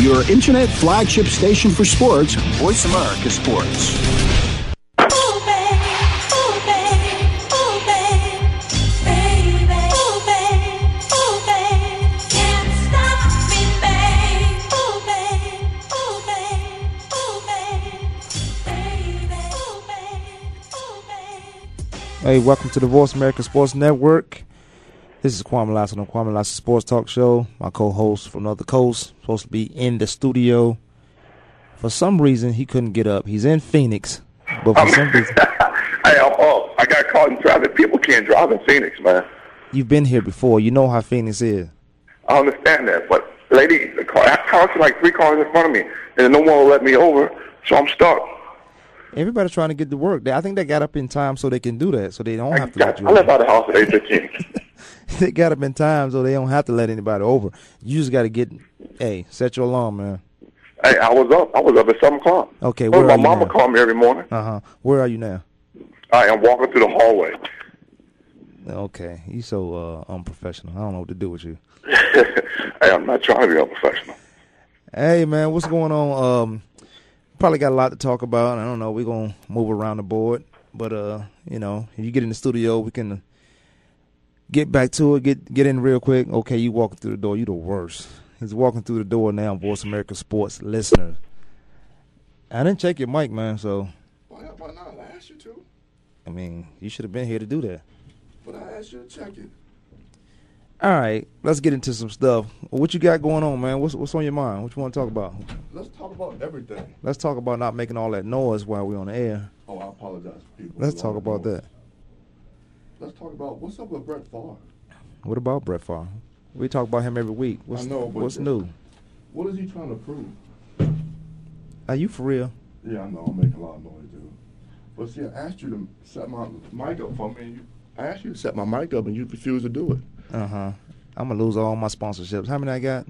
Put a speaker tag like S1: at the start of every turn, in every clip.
S1: your internet flagship station for sports, Voice America Sports.
S2: Hey, welcome to the Voice America Sports Network. This is Kwamie Lassiter on Kwamie Lassiter Sports Talk Show. My co-host from another coast, supposed to be in the studio. For some reason, he couldn't get up. He's in Phoenix, but for some reason,
S3: Hey, I'm, oh, I got caught in traffic. People can't drive in Phoenix, man.
S2: you've been here before. You know how Phoenix is.
S3: I understand that, but lady, the car, I counted like three cars in front of me, and no one will let me over, so I'm stuck.
S2: Everybody's trying to get to work. I think they got up in time so they can do that, so they don't
S3: I,
S2: have to let you.
S3: I left out of the house at 8:15.
S2: they got up in time so they don't have to let anybody over. You just got to get. Hey, set your alarm, man.
S3: hey, I was up. I was up at seven o'clock.
S2: Okay,
S3: Well,
S2: where
S3: my
S2: are you
S3: mama
S2: now?
S3: called me every morning.
S2: Uh huh. Where are you now?
S3: I am walking through the hallway.
S2: Okay, you so uh, unprofessional. I don't know what to do with you.
S3: hey, I'm not trying to be unprofessional.
S2: Hey man, what's going on? Um, probably got a lot to talk about. I don't know. We're gonna move around the board, but uh, you know, if you get in the studio, we can get back to it. Get get in real quick. Okay, you walking through the door. You the worst. He's walking through the door now. Voice America Sports listeners. I didn't check your mic, man. So
S4: Why, why not? I asked you to,
S2: I mean, you should have been here to do that.
S4: but I asked you to check it.
S2: All right, let's get into some stuff. What you got going on, man? What's what's on your mind? What you want to talk about?
S4: Let's talk about everything.
S2: Let's talk about not making all that noise while we're on the air.
S4: Oh, I apologize, people.
S2: Let's talk about
S4: know.
S2: that.
S4: Let's talk about what's up with Brett Favre.
S2: What about Brett Favre? We talk about him every week. What's,
S4: I know, but
S2: what's new?
S4: What is he trying to prove?
S2: Are you for real?
S4: Yeah, I know. I'm making a lot of noise, dude. But see, I asked you to set my mic up for me. And you, I asked you to set my mic up, and you refused to do it.
S2: Uh huh. I'm gonna lose all my sponsorships. How many I got?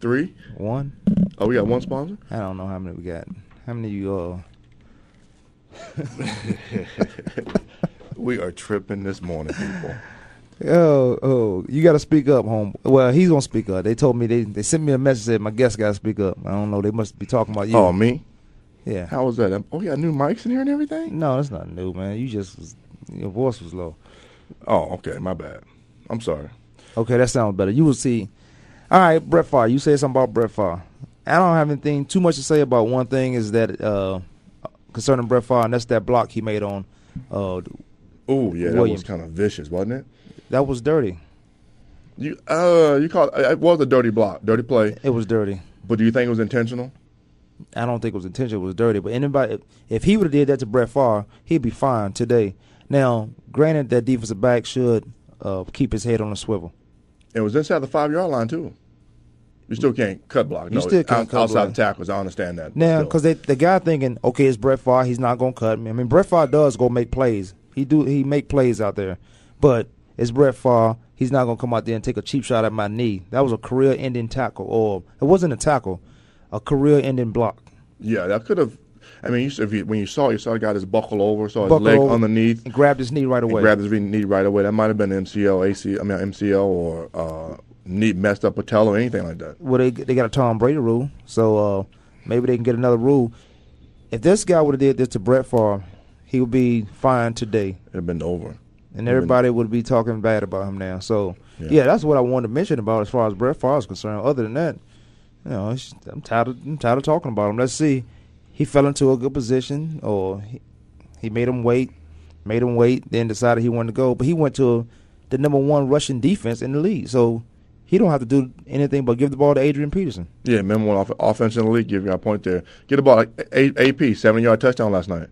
S4: Three.
S2: One.
S4: Oh, we got one sponsor.
S2: I don't know how many we got. How many you uh?
S4: we are tripping this morning, people.
S2: Oh, oh, you got to speak up, home. Well, he's gonna speak up. They told me they they sent me a message said my guest got to speak up. I don't know. They must be talking about you.
S4: Oh, me?
S2: yeah.
S4: How was that? Oh, you got new mics in here and everything?
S2: No, that's not new, man. You just was, your voice was low.
S4: Oh, okay. My bad. I'm sorry.
S2: Okay, that sounds better. You will see. All right, Brett Favre. You said something about Brett Favre. I don't have anything too much to say about one thing is that uh, concerning Brett Favre, and that's that block he made on. Uh,
S4: Oh, yeah, that was kind of vicious, wasn't it?
S2: that was dirty.
S4: You uh, you called it was a dirty block, dirty play.
S2: It was dirty.
S4: But do you think it was intentional?
S2: I don't think it was intentional. It was dirty. But anybody, if he would have did that to Brett Favre, he'd be fine today. Now, granted, that defensive back should uh, keep his head on a swivel.
S4: It was inside the five yard line too. You still can't cut block.
S2: You
S4: No,
S2: still can't
S4: out-
S2: cut
S4: outside
S2: block.
S4: the tackles. I understand that.
S2: Now, because the guy thinking, okay, it's Brett Favre, he's not gonna cut me. I mean, Brett Favre does go make plays. He do he make plays out there, but it's Brett Favre. He's not gonna come out there and take a cheap shot at my knee. That was a career-ending tackle, or it wasn't a tackle, a career-ending block.
S4: yeah, that could have. I mean, you, if you, when you saw, it, you saw the guy just buckle over, saw his
S2: Buckle
S4: leg underneath,
S2: and grabbed his knee right away.
S4: grabbed his knee right away. That might have been MCL, AC. I mean MCL or uh, knee messed up patella or anything like that.
S2: well, they they got a Tom Brady rule, so uh, maybe they can get another rule. If this guy would have did this to Brett Favre, he would be fine today.
S4: It'd have been over.
S2: and everybody would be talking bad about him now. So
S4: Yeah.
S2: yeah, that's what I wanted to mention about as far as Brett Favre is concerned. Other than that, you know, I'm tired. Of, I'm tired of talking about him. Let's see, he fell into a good position, or he, he made him wait, made him wait, then decided he wanted to go. But he went to the number one rushing defense in the league, so he don't have to do anything but give the ball to Adrian Peterson.
S4: Yeah, number one off- offense in the league. Give you a point there. Get the ball AP seven yard touchdown last night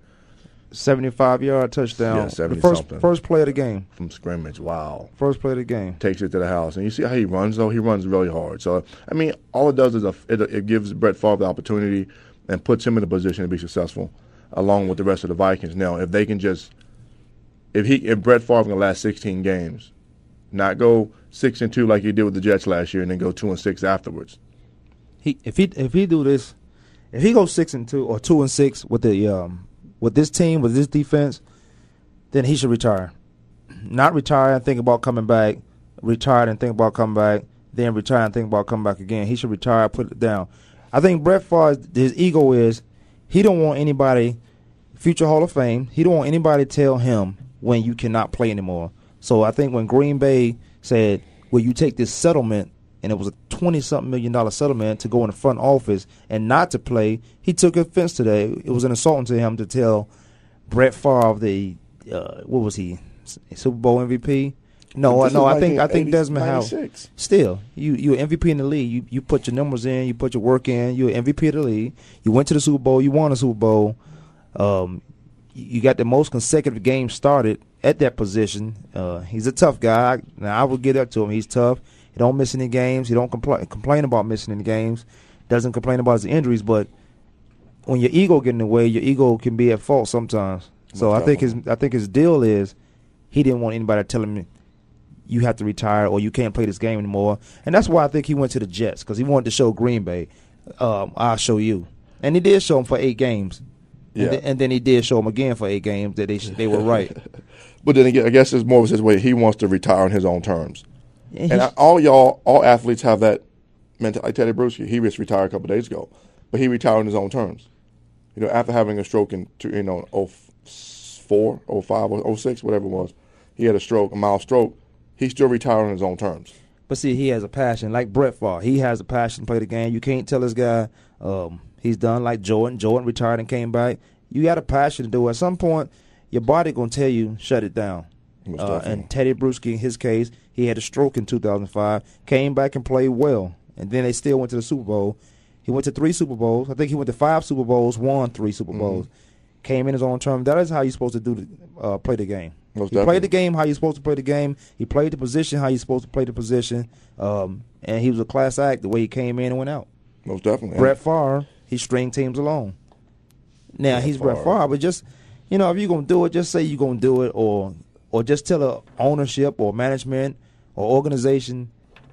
S2: Seventy-five yard touchdown.
S4: Yeah, 70
S2: the first
S4: something.
S2: first play of the game.
S4: from scrimmage. Wow.
S2: First play of the game.
S4: takes it to the house. And you see how he runs, though? He runs really hard. So, I mean, all it does is a, it, it gives Brett Favre the opportunity and puts him in a position to be successful along with the rest of the Vikings. Now, if they can just, if he, if Brett Favre can last 16 games, not go 6 and 2 like he did with the Jets last year and then go 2 and 6 afterwards.
S2: he if he if he do this, if he goes six and two or two and six with the um with this team with this defense, then he should retire. Not retire and think about coming back. Retire and think about coming back. Then retire and think about coming back again. He should retire, put it down. I think Brett Favre, his ego is he don't want anybody, future Hall of Fame. He don't want anybody to tell him when you cannot play anymore. So I think when Green Bay said, "Will you take this settlement?" And it was a twenty something million dollar settlement to go in the front office and not to play, he took offense today. It was an assault to him to tell Brett Favre, the uh, what was he, Super Bowl MVP? No, no, I think I
S4: 1980
S2: think Desmond Howard. Still, you you MVP in the league. You you put your numbers in. You put your work in. You're an MVP of the league. You went to the Super Bowl. You won the Super Bowl. Um, you got the most consecutive games started at that position. Uh, he's a tough guy. Now I will get up to him. He's tough. He don't miss any games. He don't complain complain about missing any games. Doesn't complain about his injuries. But when your ego get in the way, your ego can be at fault sometimes. So I think his I think his deal is he didn't want anybody telling him you have to retire or you can't play this game anymore. And that's why I think he went to the Jets because he wanted to show Green Bay, um, I'll show you. And he did show him for eight games.
S4: Yeah.
S2: And, th- and then he did show him again for eight games that they sh- they were right.
S4: But then again, I guess it's more of his way. He wants to retire on his own terms.
S2: And
S4: I, all y'all, all athletes have that mentality. Tedy Bruschi, he just retired a couple days ago, but he retired on his own terms. You know, after having a stroke in, you know, 04, 05, or 06, whatever it was, he had a stroke, a mild stroke. He still retired on his own terms.
S2: But see, he has a passion, like Brett Favre. He has a passion to play the game. You can't tell this guy um, he's done like Jordan. Jordan retired and came back. You got a passion to do it. At some point, your body gonna tell you shut it down. Uh, and Tedy Bruschi, in his case, he had a stroke in 2005. Came back and played well, and then they still went to the Super Bowl. He went to three Super Bowls. I think he went to five Super Bowls, won three Super
S4: Mm-hmm.
S2: Bowls. Came in his own term. That is how you're supposed to do the, uh, play the game.
S4: Most
S2: he played the game how you're supposed to play the game. He played the position how you're supposed to play the position. Um, and he was a class act the way he came in and went out.
S4: Most definitely.
S2: Brett Favre, he stringed teams along. Now
S4: Brett
S2: he's Brett
S4: Favre.
S2: Favre, but just you know, if you're gonna do it, just say you're gonna do it, or or just tell a ownership or management or organization,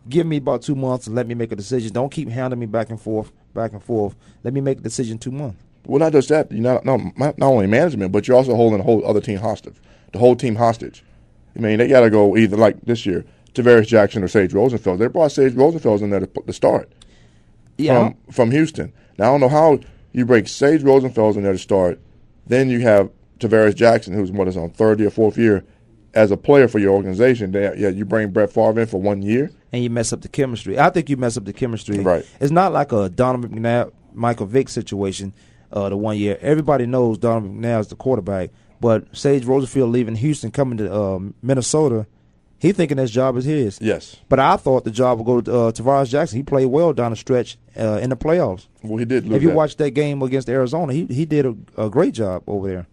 S2: give me about two months and let me make a decision. Don't keep hounding me back and forth, back and forth. Let me make a decision two months.
S4: Well, not just that. You're not, not not only management, but you're also holding the whole other team hostage. The whole team hostage. I mean, they got to go either like this year, Tarvaris Jackson or Sage Rosenfels. They brought Sage Rosenfels in there to, to start
S2: Yeah,
S4: from from Houston. Now I don't know how you break Sage Rosenfels in there to start. Then you have Tarvaris Jackson, who's what is on third or fourth year as a player for your organization. They, yeah, you bring Brett Favre in for one year.
S2: and you mess up the chemistry. I think you mess up the chemistry.
S4: Right.
S2: It's not like a Donovan McNabb, Michael Vick situation. Uh, the one year, everybody knows Donovan McNabb is the quarterback, but Sage Rosenfels leaving Houston, coming to um, Minnesota, he thinking his job is his.
S4: Yes.
S2: But I thought the job would go to uh, Tarvaris Jackson. He played well down the stretch uh, in the playoffs.
S4: Well, he did.
S2: If you
S4: that.
S2: watch that game against Arizona, he he did a, a great job over there.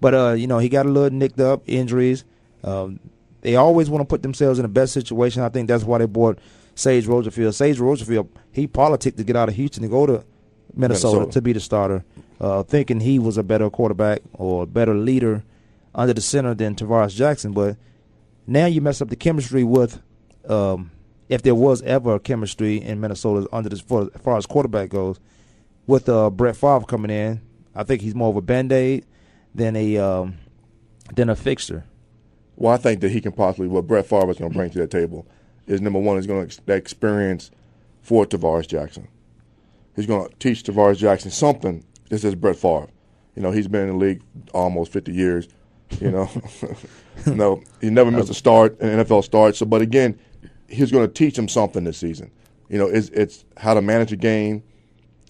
S2: But uh, you know, he got a little nicked up, injuries. Um, they always want to put themselves in the best situation. I think that's why they bought Sage Rosenfels. Sage Rosenfels, he politicked to get out of Houston to go to Minnesota,
S4: Minnesota.
S2: to be the starter, uh, thinking he was a better quarterback or a better leader under the center than Tarvaris Jackson. But now you mess up the chemistry with, um, if there was ever a chemistry in Minnesota under this for, as far as quarterback goes, with uh, Brett Favre coming in, I think he's more of a band aid than a um, than a fixture.
S4: Well, I think that he can possibly what Brett Favre is going to bring to that table is number one is going to ex- that experience for Tarvaris Jackson. He's going to teach Tarvaris Jackson something. This is Brett Favre. You know, he's been in the league almost 50 years. You know, no, he never missed a start, an NFL start. So, but again, he's going to teach him something this season. You know, it's it's how to manage a game,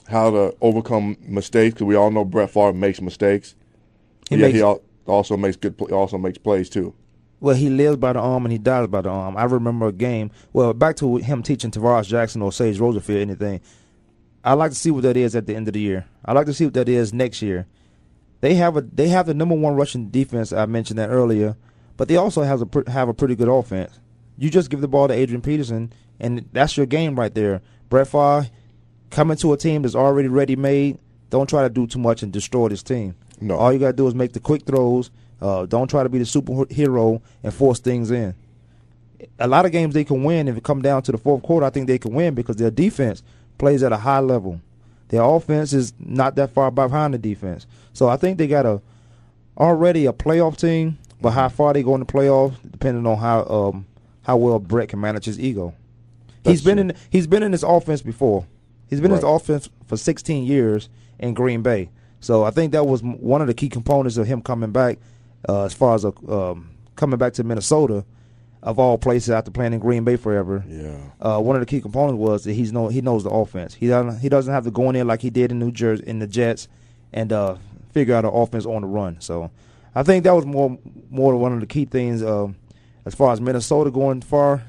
S4: how to overcome mistakes. Because we all know Brett Favre makes mistakes.
S2: He
S4: yeah, he al- also makes good. Also makes plays too.
S2: Well, he lives by the arm and he dies by the arm. I remember a game. Well, back to him teaching Tarvaris Jackson or Sage Rosenfels anything. I like to see what that is at the end of the year. I like to see what that is next year. They have a they have the number one rushing defense. I mentioned that earlier, but they also has a have a pretty good offense. You just give the ball to Adrian Peterson, and that's your game right there. Brett Favre coming to a team that's already ready made. Don't try to do too much and destroy this team.
S4: No.
S2: All you gotta do is make the quick throws. Uh, don't try to be the superhero and force things in. A lot of games they can win if it come down to the fourth quarter. I think they can win because their defense plays at a high level. Their offense is not that far behind the defense. So I think they got a already a playoff team, but how far they go in the playoffs depending on how um how well Brett can manage his ego.
S4: That's
S2: he's been
S4: true.
S2: in he's been in this offense before. He's been in the
S4: Right.
S2: offense for 16 years in Green Bay. So I think that was one of the key components of him coming back, uh, as far as a, um, coming back to Minnesota, of all places after playing in Green Bay forever.
S4: Yeah.
S2: Uh, one of the key components was that he's know he knows the offense. He doesn't he doesn't have to go in there like he did in New Jersey in the Jets and uh, figure out an offense on the run. So I think that was more more one of the key things. Um, as far as Minnesota going far,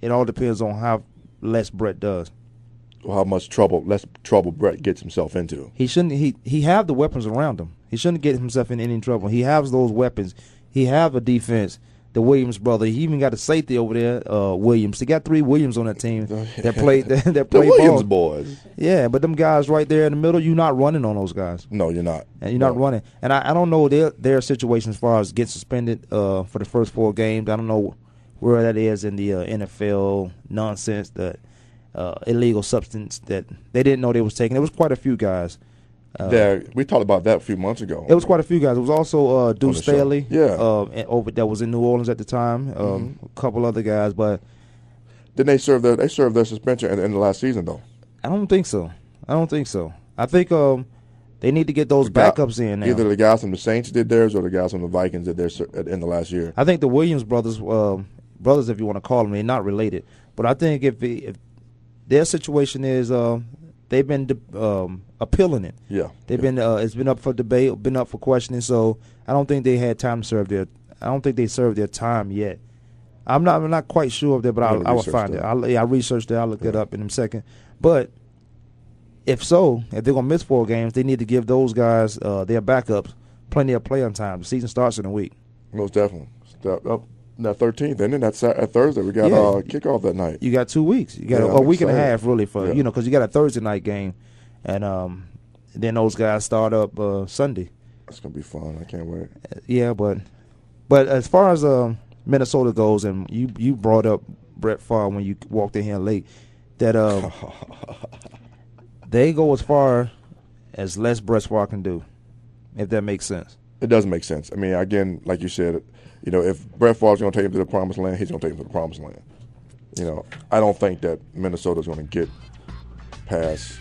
S2: it all depends on how less Brett does.
S4: How much trouble, less trouble Brett gets himself into.
S2: He shouldn't. He he have the weapons around him. He shouldn't get himself in any trouble. He has those weapons. He have a defense. The Williams brother. He even got a safety over there. Uh, Williams. They got three Williams on that team that played that, that
S4: The Williams
S2: ball.
S4: boys.
S2: Yeah, but them guys right there in the middle, you're not running on those guys.
S4: No, you're not.
S2: And you're not running. And I, I don't know their their situation as far as get suspended uh, for the first four games. I don't know where that is in the uh, NFL nonsense that uh, illegal substance that they didn't know they was taking. There was quite a few guys.
S4: There, we talked about that a few months ago.
S2: It was quite a few guys. It was also uh, Deuce. Staley,
S4: Yeah. Mm-hmm.
S2: uh, over that was in New Orleans at the time. Um, A couple other guys, but
S4: Didn't they serve their they served their suspension at the end of last season though?
S2: I don't think so. I don't think so. I think um, they need to get those backups in now.
S4: Either the guys from the Saints did theirs or the guys from the Vikings did theirs at the end of last year.
S2: I think the Williams brothers, um, brothers, if you want to call them, they're not related. But I think if, the- if their situation is, um, they've been de- um, appealing it.
S4: Yeah.
S2: They've
S4: Yeah.
S2: been, uh, it's been up for debate, been up for questioning. So I don't think they had time to serve their. I don't think they served their time yet. I'm not. I'm not quite sure of that, but I'll, I will find it. I'll, yeah, I researched it. I'll look it up in a second. But if so, if they're gonna miss four games, they need to give those guys uh, their backups plenty of playing time. The season starts in a week.
S4: Most definitely. Step up that thirteenth, and then that's that Thursday. We got
S2: Yeah.
S4: uh, kickoff that night.
S2: you got two weeks. You got
S4: Yeah,
S2: a, a week and a half really for
S4: Yeah.
S2: you know because you got a Thursday night game, and um, then those guys start up uh, Sunday.
S4: It's gonna be fun. I can't wait.
S2: Yeah, but but as far as um, Minnesota goes, and you you brought up Brett Favre when you walked in here late, that um, they go as far as less Brett Favre can do, if that makes sense.
S4: It doesn't make sense. I mean, again, like you said, you know, if Brett Favre's going to take him to the promised land, he's going to take him to the promised land. You know, I don't think that Minnesota's going to get past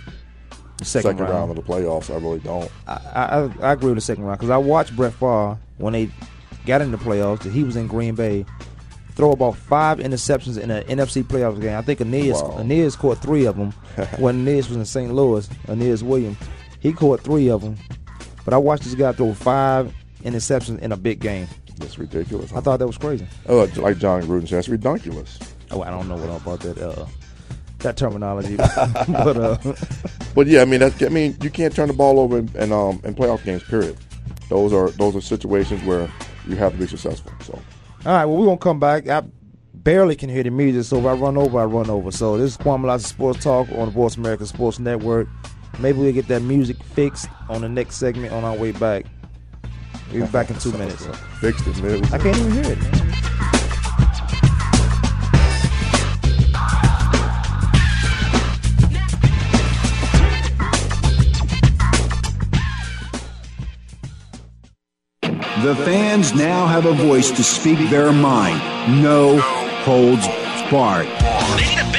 S2: The
S4: second,
S2: second,
S4: round. of the playoffs. I really don't.
S2: I, I I agree with the second round because I watched Brett Favre when they got in the playoffs. That he was in Green Bay, throw about five interceptions in an NFC playoffs game. I think Aeneas
S4: Wow.
S2: Aeneas caught three of them when Aeneas was in St. Louis. Aeneas Williams, he caught three of them. But I watched this guy throw five interceptions in a big game.
S4: That's ridiculous.
S2: I thought that was crazy.
S4: oh, like Jon Gruden said, it's ridiculous.
S2: Oh, I don't know what about that uh, that terminology, but uh,
S4: But yeah, I mean, that's, I mean, you can't turn the ball over in, in, um, in playoff games. Period. Those are those are situations where you have to be successful. So
S2: All right, well, we're going to come back. I barely can hear the music, so if I run over, I run over. So this is Kwamie Lassiter Sports Talk on the Voice America Sports Network. Maybe we'll get that music fixed on the next segment on our way back. We'll be back in two minutes.
S4: fixed it, man.
S2: I can't even hear it. man.
S1: The fans now have a voice to speak their mind. No holds barred.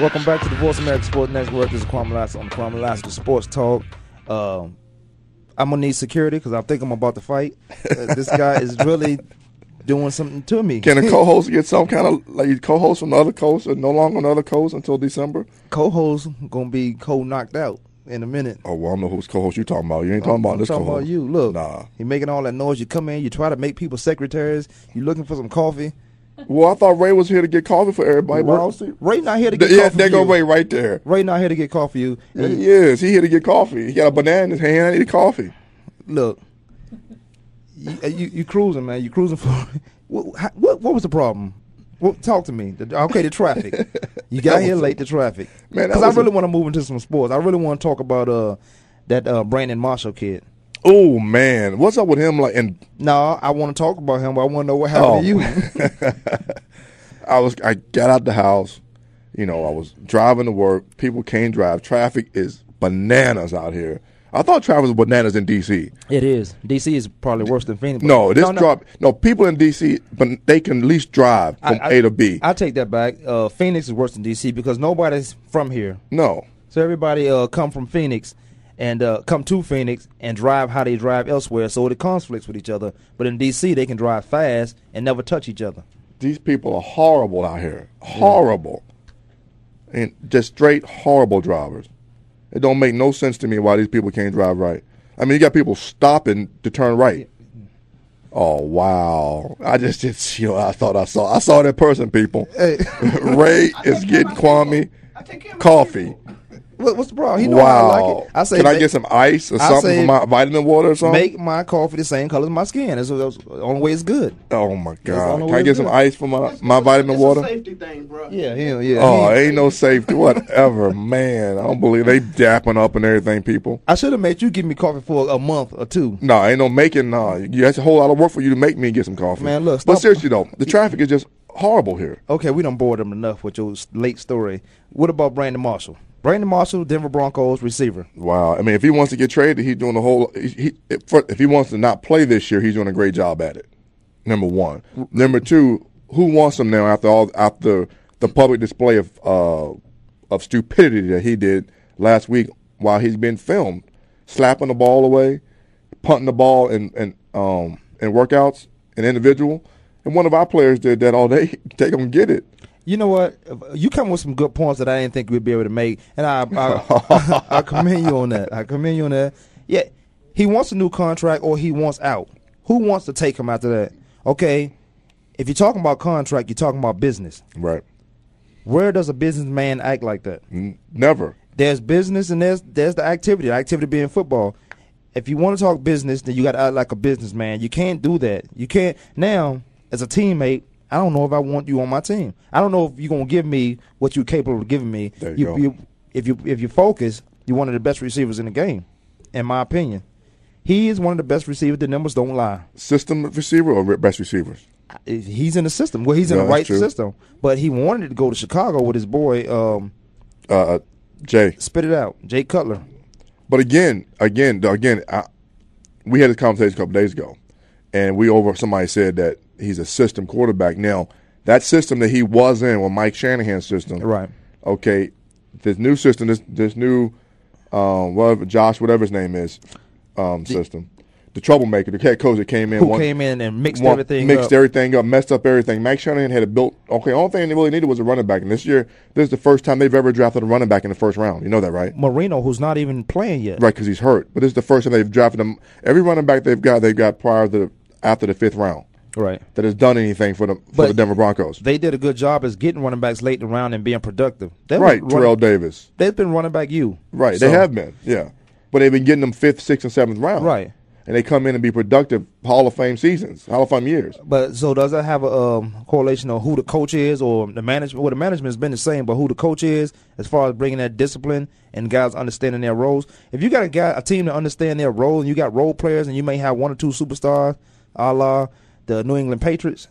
S2: Welcome back to the Voice America Sports Network. This is Kwamie Lassiter on the Kwamie Lassiter Sports Talk. Um, I'm gonna need security because I think I'm about to fight. Uh, this guy is really doing something to me.
S4: Can a co-host get some kind of like co-host from the other coast or no longer on the other coast until December?
S2: co-host gonna be cold knocked out in a minute.
S4: Oh well, I don't know whose co-host you talking about. You ain't talking about
S2: I'm
S4: this
S2: talking
S4: co-host.
S2: about you. Look,
S4: Nah.
S2: you making all that noise. You come in, you try to make people secretaries. You looking for some coffee.
S4: Well, I thought Ray was here to get coffee for everybody. But I don't see.
S2: Ray not here to get
S4: yeah,
S2: coffee.
S4: there
S2: for
S4: go. Ray right there.
S2: Ray not here to get coffee. for You
S4: Yeah, he is. He here to get coffee. He got a banana in his hand. I need coffee.
S2: look, you, uh, you you cruising, man. You cruising for what, how- what? What was the problem? What, talk to me. The- okay, the traffic. You got here late. The traffic.
S4: Man,
S2: because I really want to move into some sports. I really want to talk about uh that uh Brandon Marshall kid.
S4: Oh man, what's up with him? Like, and
S2: No, I want to talk about him, but I want to know what happened
S4: Oh.
S2: to you.
S4: I was I got out the house. You know, I was driving to work. People can't drive. Traffic is bananas out here. I thought traffic was bananas in D.C.
S2: it is. DC is probably worse than Phoenix.
S4: No, this
S2: no.
S4: drop. No, people in D.C. but they can at least drive from
S2: I- I-
S4: A to B.
S2: I take that back. Uh, Phoenix is worse than DC because nobody's from here.
S4: no,
S2: So everybody uh, come from Phoenix and uh, come to Phoenix and drive how they drive elsewhere. So it conflicts with each other. But in DC, they can drive fast and never touch each other.
S4: these people are horrible out here. Horrible, and just straight horrible drivers. It don't make no sense to me why these people can't drive right. I mean, you got people stopping to turn right. Oh wow! I just just you know I thought I saw I saw that person. People, Hey. Ray is getting Kwame coffee.
S2: What, what's the problem? He know how I
S4: Wow!
S2: like it. I say,
S4: can I get some ice or something
S2: say
S4: for my vitamin water or something?
S2: Make my coffee the same color as my skin. That's, that's the only way it's good.
S4: oh my god! Can I get some
S2: good.
S4: ice for my my vitamin water?
S5: safety thing, bro.
S2: Yeah, yeah, yeah.
S4: Oh,
S2: He-
S4: ain't no safety, whatever, man. I don't believe they dapping up and everything, people.
S2: I should have made you give me coffee for a month or two.
S4: No, ain't no making. No, you that's a whole lot of work for you to make me get some coffee.
S2: Man, look,
S4: but seriously though, the traffic is just horrible here.
S2: Okay, we don't bored them enough with your late story. What about Brandon Marshall? Brandon Marshall, Denver Broncos receiver.
S4: Wow, I mean, if he wants to get traded, he's doing the whole. He, if, he wants to not play this year, he's doing a great job at it. Number one. Number two, who wants him now after all after the public display of uh, of stupidity that he did last week while he's been filmed, slapping the ball away, punting the ball in in um in workouts, an individual, and one of our players did that all day. They gonna get it.
S2: You know what? You come with some good points that I didn't think we'd be able to make, and I I, I commend you on that. I commend you on that. Yeah, he wants a new contract or he wants out. Who wants to take him after that? Okay, if you're talking about contract, you're talking about business.
S4: Right.
S2: Where does a businessman act like that?
S4: Never.
S2: There's business and there's there's the activity. The activity being football. If you want to talk business, then you got to act like a businessman. You can't do that. You can't now as a teammate. I don't know if I want you on my team. I don't know if you're gonna give me what you're capable of giving me.
S4: There you go.
S2: if you if you focus, you're one of the best receivers in the game, in my opinion. He is one of the best receivers. The numbers don't lie.
S4: System receiver or best receivers?
S2: He's in the system. Well, he's in the right
S4: true.
S2: system. But he wanted to go to Chicago with his boy. Um,
S4: Uh, uh, Jay.
S2: spit it out, Jay Cutler.
S4: But again, again, again, I, we had this conversation a couple days ago, and we over somebody said that he's a system quarterback. Now, that system that he was in, with Mike Shanahan's system,
S2: Right.
S4: Okay, this new system, this this new, um, whatever Josh, whatever his name is, um, system. the troublemaker, the head coach that came in,
S2: Who
S4: one-
S2: came in and mixed
S4: one-
S2: everything
S4: mixed
S2: up.
S4: everything up, messed up everything. Mike Shanahan had a built. Okay, only thing they really needed was a running back, and this year, this is the first time they've ever drafted a running back in the first round. You know that, right?
S2: Moreno, who's not even playing yet.
S4: Right, because he's hurt. But this is the first time they've drafted him. Every running back they've got, they've got prior to the, after the fifth round
S2: Right.
S4: that has done anything for the for
S2: But
S4: the Denver Broncos.
S2: They did a good job as getting running backs late in the round and being productive. They've
S4: right,
S2: been
S4: Terrell Davis.
S2: They've been running back you.
S4: Right,
S2: So-
S4: they have been, yeah. But they've been getting them fifth, sixth, and seventh round.
S2: Right.
S4: And they come in and be productive Hall of Fame seasons, Hall of Fame years.
S2: But so does that have a um, correlation on who the coach is or the management? Well, the management's been the same, but who the coach is as far as bringing that discipline and guys understanding their roles. If you got a guy, a team to understand their role, and you got role players, and you may have one or two superstars, a la the New England Patriots,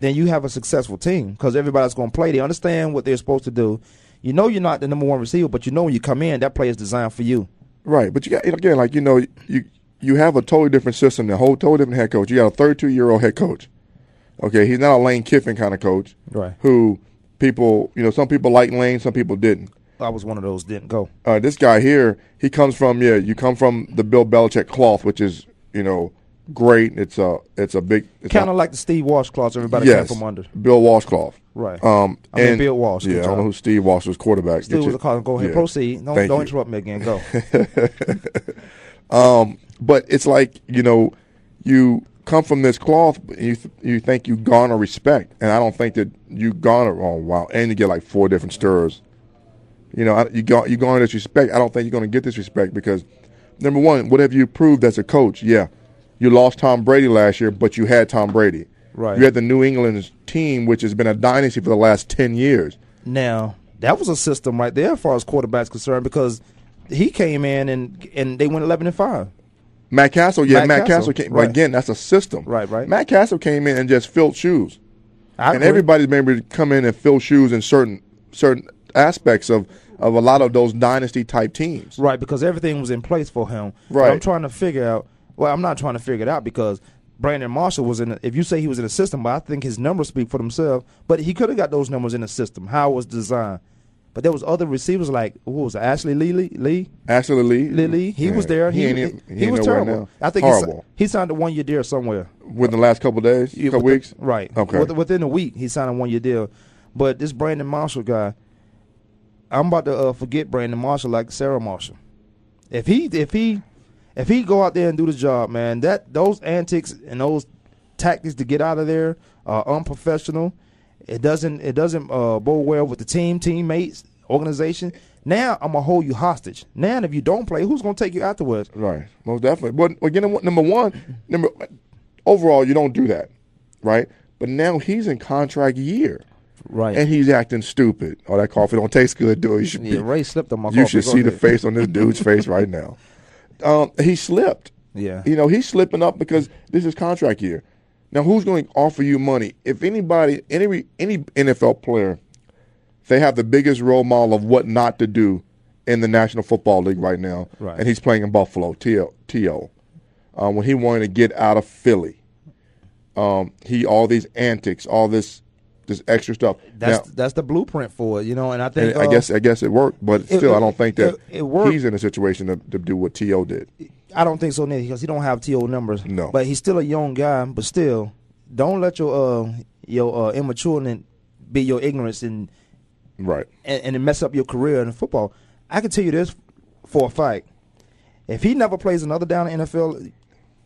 S2: then you have a successful team because everybody's going to play. They understand what they're supposed to do. You know you're not the number one receiver, but you know when you come in, that play is designed for you.
S4: Right, but you got again, like you know, you you have a totally different system, a whole totally different head coach. You got a 32 year old head coach. Okay, he's not a Lane Kiffin kind of coach.
S2: Right.
S4: Who people, you know, some people like Lane, some people didn't.
S2: I was one of those didn't go.
S4: Uh, this guy here, he comes from yeah, you come from the Bill Belichick cloth, which is you know great. It's a it's a big
S2: Kind of like the Steve Washcloths everybody
S4: yes,
S2: came from under.
S4: Bill Washcloth.
S2: Right.
S4: Um,
S2: I mean,
S4: and-
S2: Bill Walsh,
S4: Yeah, I don't know who Steve Walsh was quarterback. Steve
S2: was a call. Go ahead,
S4: yeah.
S2: proceed. Don't
S4: Thank
S2: don't
S4: you.
S2: interrupt me again. Go.
S4: Um, but it's like you know, you come from this cloth, you th- you think you garner respect, and I don't think that you garner. Oh wow, and you get like four different stirs. You know, I- you gar- you garner this respect. I don't think you're going to get this respect because number one, what have you proved as a coach? Yeah, you lost Tom Brady last year, but you had Tom Brady.
S2: Right.
S4: You had the New England team, which has been a dynasty for the last ten years.
S2: Now that was a system right there, as far as quarterbacks concerned, because he came in and and they went eleven and five.
S4: Matt Cassel, yeah,
S2: Matt
S4: Matt,
S2: Cassel,
S4: Cassel, came.
S2: right.
S4: But again, that's a system.
S2: Right, right.
S4: Matt Cassel came in and just filled shoes.
S2: I
S4: and
S2: agree.
S4: everybody's been able to come in and fill shoes in certain certain aspects of, of a lot of those dynasty type teams.
S2: right because everything was in place for him. But
S4: Right.
S2: I'm trying to figure out. Well, I'm not trying to figure it out because Brandon Marshall was in. If you say he was in the system, but I think his numbers speak for themselves. But he could have got those numbers in the system. How it was designed. But there was other receivers like who was it, Ashley Lee Lee. Lee?
S4: Ashley Lee,
S2: Lee, he
S4: Yeah.
S2: was there. He, he, he
S4: ain't
S2: was terrible.
S4: now.
S2: I think he,
S4: horrible.
S2: he signed a one year deal somewhere.
S4: Within the last couple of days,
S2: Yeah,
S4: couple weeks,
S2: Right.
S4: Okay.
S2: With- Within a week, he signed a one year deal. But this Brandon Marshall guy, I'm about to uh, forget Brandon Marshall like Sarah Marshall. If he if he if he go out there and do the job, man, that those antics and those tactics to get out of there are unprofessional. It doesn't it doesn't uh, bode well with the team, teammates, organization. Now I'm gonna hold you hostage. Now if you don't play, who's gonna take you afterwards?
S4: Right, most definitely. But again, number one, number overall, you don't do that, right? But now he's in contract year,
S2: Right.
S4: and he's acting stupid. Oh, that coffee don't taste good, do it? You should
S2: yeah,
S4: be,
S2: Ray slipped on my
S4: you
S2: coffee.
S4: should
S2: Go
S4: see the face on this dude's face right now. Um, he slipped.
S2: Yeah.
S4: You know, he's slipping up because this is contract year. Now, who's going to offer you money? If anybody, any any NFL player, they have the biggest role model of what not to do in the National Football League right now,
S2: Right.
S4: and he's playing in Buffalo. T.O. T.O. Um, when he wanted to get out of Philly, um, he all these antics, all this this extra stuff.
S2: That's
S4: now,
S2: that's the blueprint for it, you know. And I think
S4: and I
S2: uh,
S4: guess I guess it worked, but
S2: it-
S4: still,
S2: it-
S4: I don't think that
S2: it-
S4: he's in a situation to, to do what T.O. did.
S2: I don't think so neither because he don't have to numbers.
S4: No.
S2: but he's still a young guy. But still, don't let your uh your uh, immaturity be your ignorance and,
S4: Right.
S2: and and it mess up your career in football. I can tell you this for a fact: if he never plays another down in the NFL,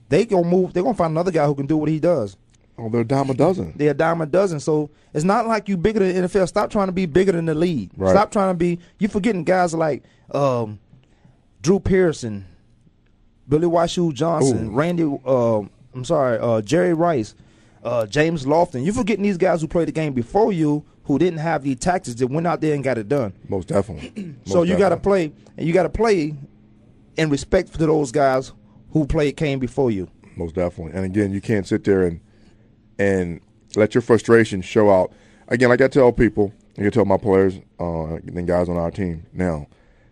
S2: they gonna move. They're gonna find another guy who can do what he does.
S4: Oh, they're a dime a dozen.
S2: They're a dime a dozen. So it's not like you bigger than the NFL. Stop trying to be bigger than the league.
S4: Right.
S2: Stop trying to be. You're forgetting guys like um, Drew Pearson, Billy Washoe Johnson,
S4: Ooh.
S2: Randy. Uh, I'm sorry, uh, Jerry Rice, uh, James Lofton. You're forgetting these guys who played the game before you, who didn't have the tactics that went out there and got it done.
S4: Most definitely.
S2: so you got to play, and you got to play in respect to those guys who played came before you.
S4: most definitely. And again, you can't sit there and and let your frustration show out. Again, like I tell people, like I tell my players uh, and guys on our team now,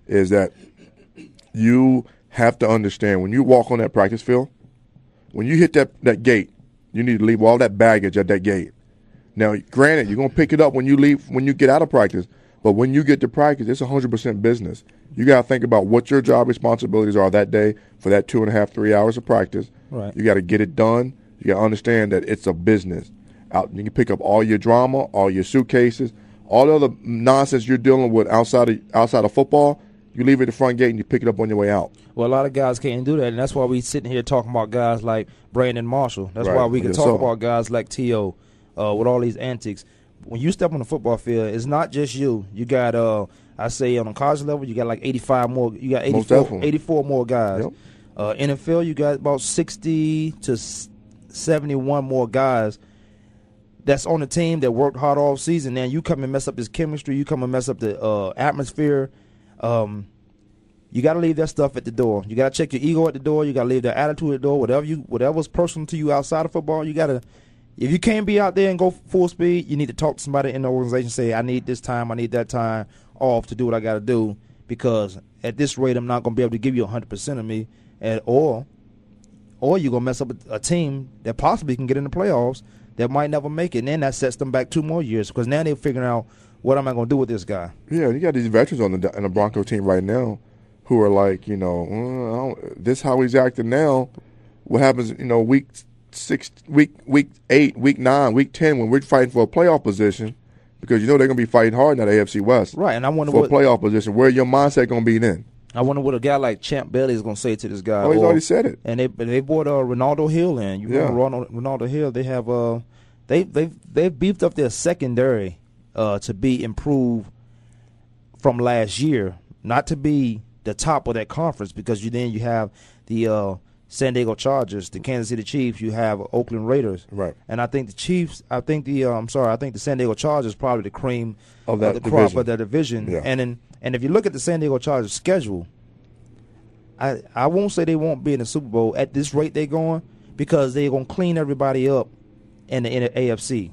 S4: is that you have to understand when you walk on that practice field, when you hit that, that gate, you need to leave all that baggage at that gate. Now, granted, you're gonna pick it up when you leave when you get out of practice, but when you get to practice, it's 100% business. You gotta think about what your job responsibilities are that day for that two and a half, three hours of practice.
S2: Right.
S4: You got to get it done. You got to understand that it's a business. Out, you can pick up all your drama, all your suitcases, all the other nonsense you're dealing with outside of outside of football. You leave it at the front gate and you pick it up on your way out.
S2: Well, a lot of guys can't do that, and that's why we're sitting here talking about guys like Brandon Marshall. That's
S4: Right.
S2: why we can
S4: Yes,
S2: talk
S4: sir.
S2: about guys like T.O. Uh, with all these antics. When you step on the football field, it's not just you. You got, uh, I say, on a college level, you got like 85 more. You got 84, 84 more guys.
S4: Yep.
S2: Uh, NFL, you got about 60 to 71 more guys that's on the team that worked hard all season. Now you come and mess up this chemistry. You come and mess up the uh, atmosphere. Um, you got to leave that stuff at the door. You got to check your ego at the door. You got to leave that attitude at the door. Whatever you, whatever's personal to you outside of football, you got to. If you can't be out there and go full speed, you need to talk to somebody in the organization. Say, I need this time. I need that time off to do what I got to do because at this rate, I'm not going to be able to give you 100 percent of me, and or or you're gonna mess up a, a team that possibly can get in the playoffs that might never make it. And then that sets them back two more years because now they're figuring out what am I gonna do with this guy.
S4: Yeah, you got these veterans on the on the Bronco team right now who are like, you know, "Uh, I don't- this how he's acting now. What happens, you know, week six, week week eight, week nine, week ten when we're fighting for a playoff position because you know they're gonna be fighting hard in that AFC West,
S2: Right, and I wonder
S4: For
S2: what
S4: a playoff position, where your mindset gonna be then?
S2: I wonder what a guy like Champ Bailey is gonna say to this guy.
S4: Oh, he's
S2: or-
S4: already said it.
S2: And they they brought uh, Renaldo Hill in. You
S4: Yeah.
S2: Renaldo, Renaldo Hill? They have uh they they they've beefed up their secondary uh to be improved from last year, not to be the top of that conference because you then you have the uh San Diego Chargers, the Kansas City Chiefs, you have Oakland Raiders.
S4: Right.
S2: And I think the Chiefs, I think the uh, I'm sorry, I think the San Diego Chargers probably the cream
S4: Of that
S2: the crop of that division.
S4: Yeah.
S2: And in, and if you look at the San Diego Chargers schedule, I I won't say they won't be in the Super Bowl at this rate they're going because they're gonna clean everybody up in the, in the AFC.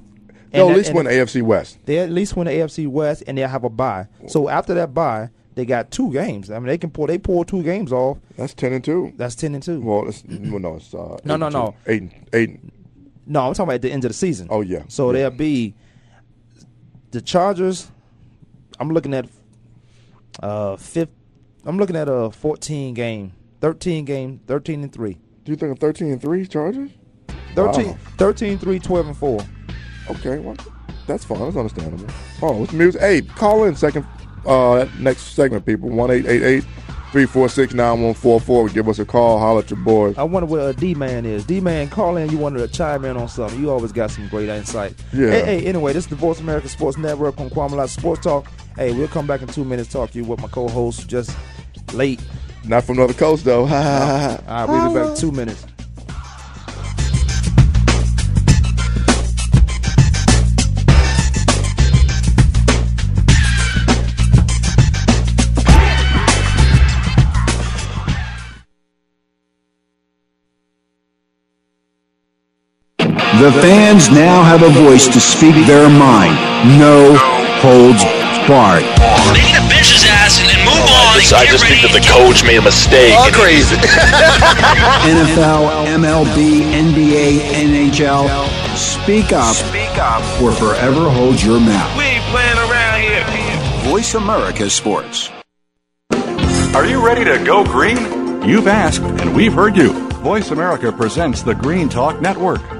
S4: They'll
S2: And
S4: at least
S2: and
S4: win the AFC West.
S2: They at least win the AFC West and they'll have a bye. So after that bye, they got two games. I mean, they can pull they pull two games off.
S4: That's ten and two.
S2: That's ten and two.
S4: Well, it's, well no, it's uh,
S2: No, no, no.
S4: two. eight, and- eight.
S2: No, I'm talking about at the end of the season.
S4: Oh, yeah.
S2: So
S4: Yeah.
S2: there'll be the Chargers. I'm looking at uh fifth. I'm looking at a 14 game, 13 game, 13 and three.
S4: Do you think of thirteen and three Chargers?
S2: 13,
S4: Wow.
S2: 13 3, 12 and four.
S4: Okay, well, that's fine. That's understandable. Oh, it's music. Hey, call in second uh next segment, people. One eight eight eight three four six nine one four four. Give us a call. Holler at your boys.
S2: I wonder what a D man is. D man, call in. You wanted to chime in on something. You always got some great insight.
S4: Yeah.
S2: Hey, hey, anyway, this is the Voice America Sports Network on Kwamie Sports Talk. Hey, we'll come back in two minutes. Talk to you with my co-host. Just late.
S4: Not from another coast though.
S2: All right, we'll be back in two minutes.
S1: The fans now have a voice to speak their mind. No holds barred.
S6: They need to bench his ass and then move on. I just, I just think that the coach made a mistake. All crazy.
S1: NFL, MLB, NBA, NHL. Speak up. Speak up. Or forever hold your mouth.
S7: We ain't playing around here.
S1: Voice America Sports.
S8: Are you ready to go green? You've asked, and we've heard you. Voice America presents the Green Talk Network.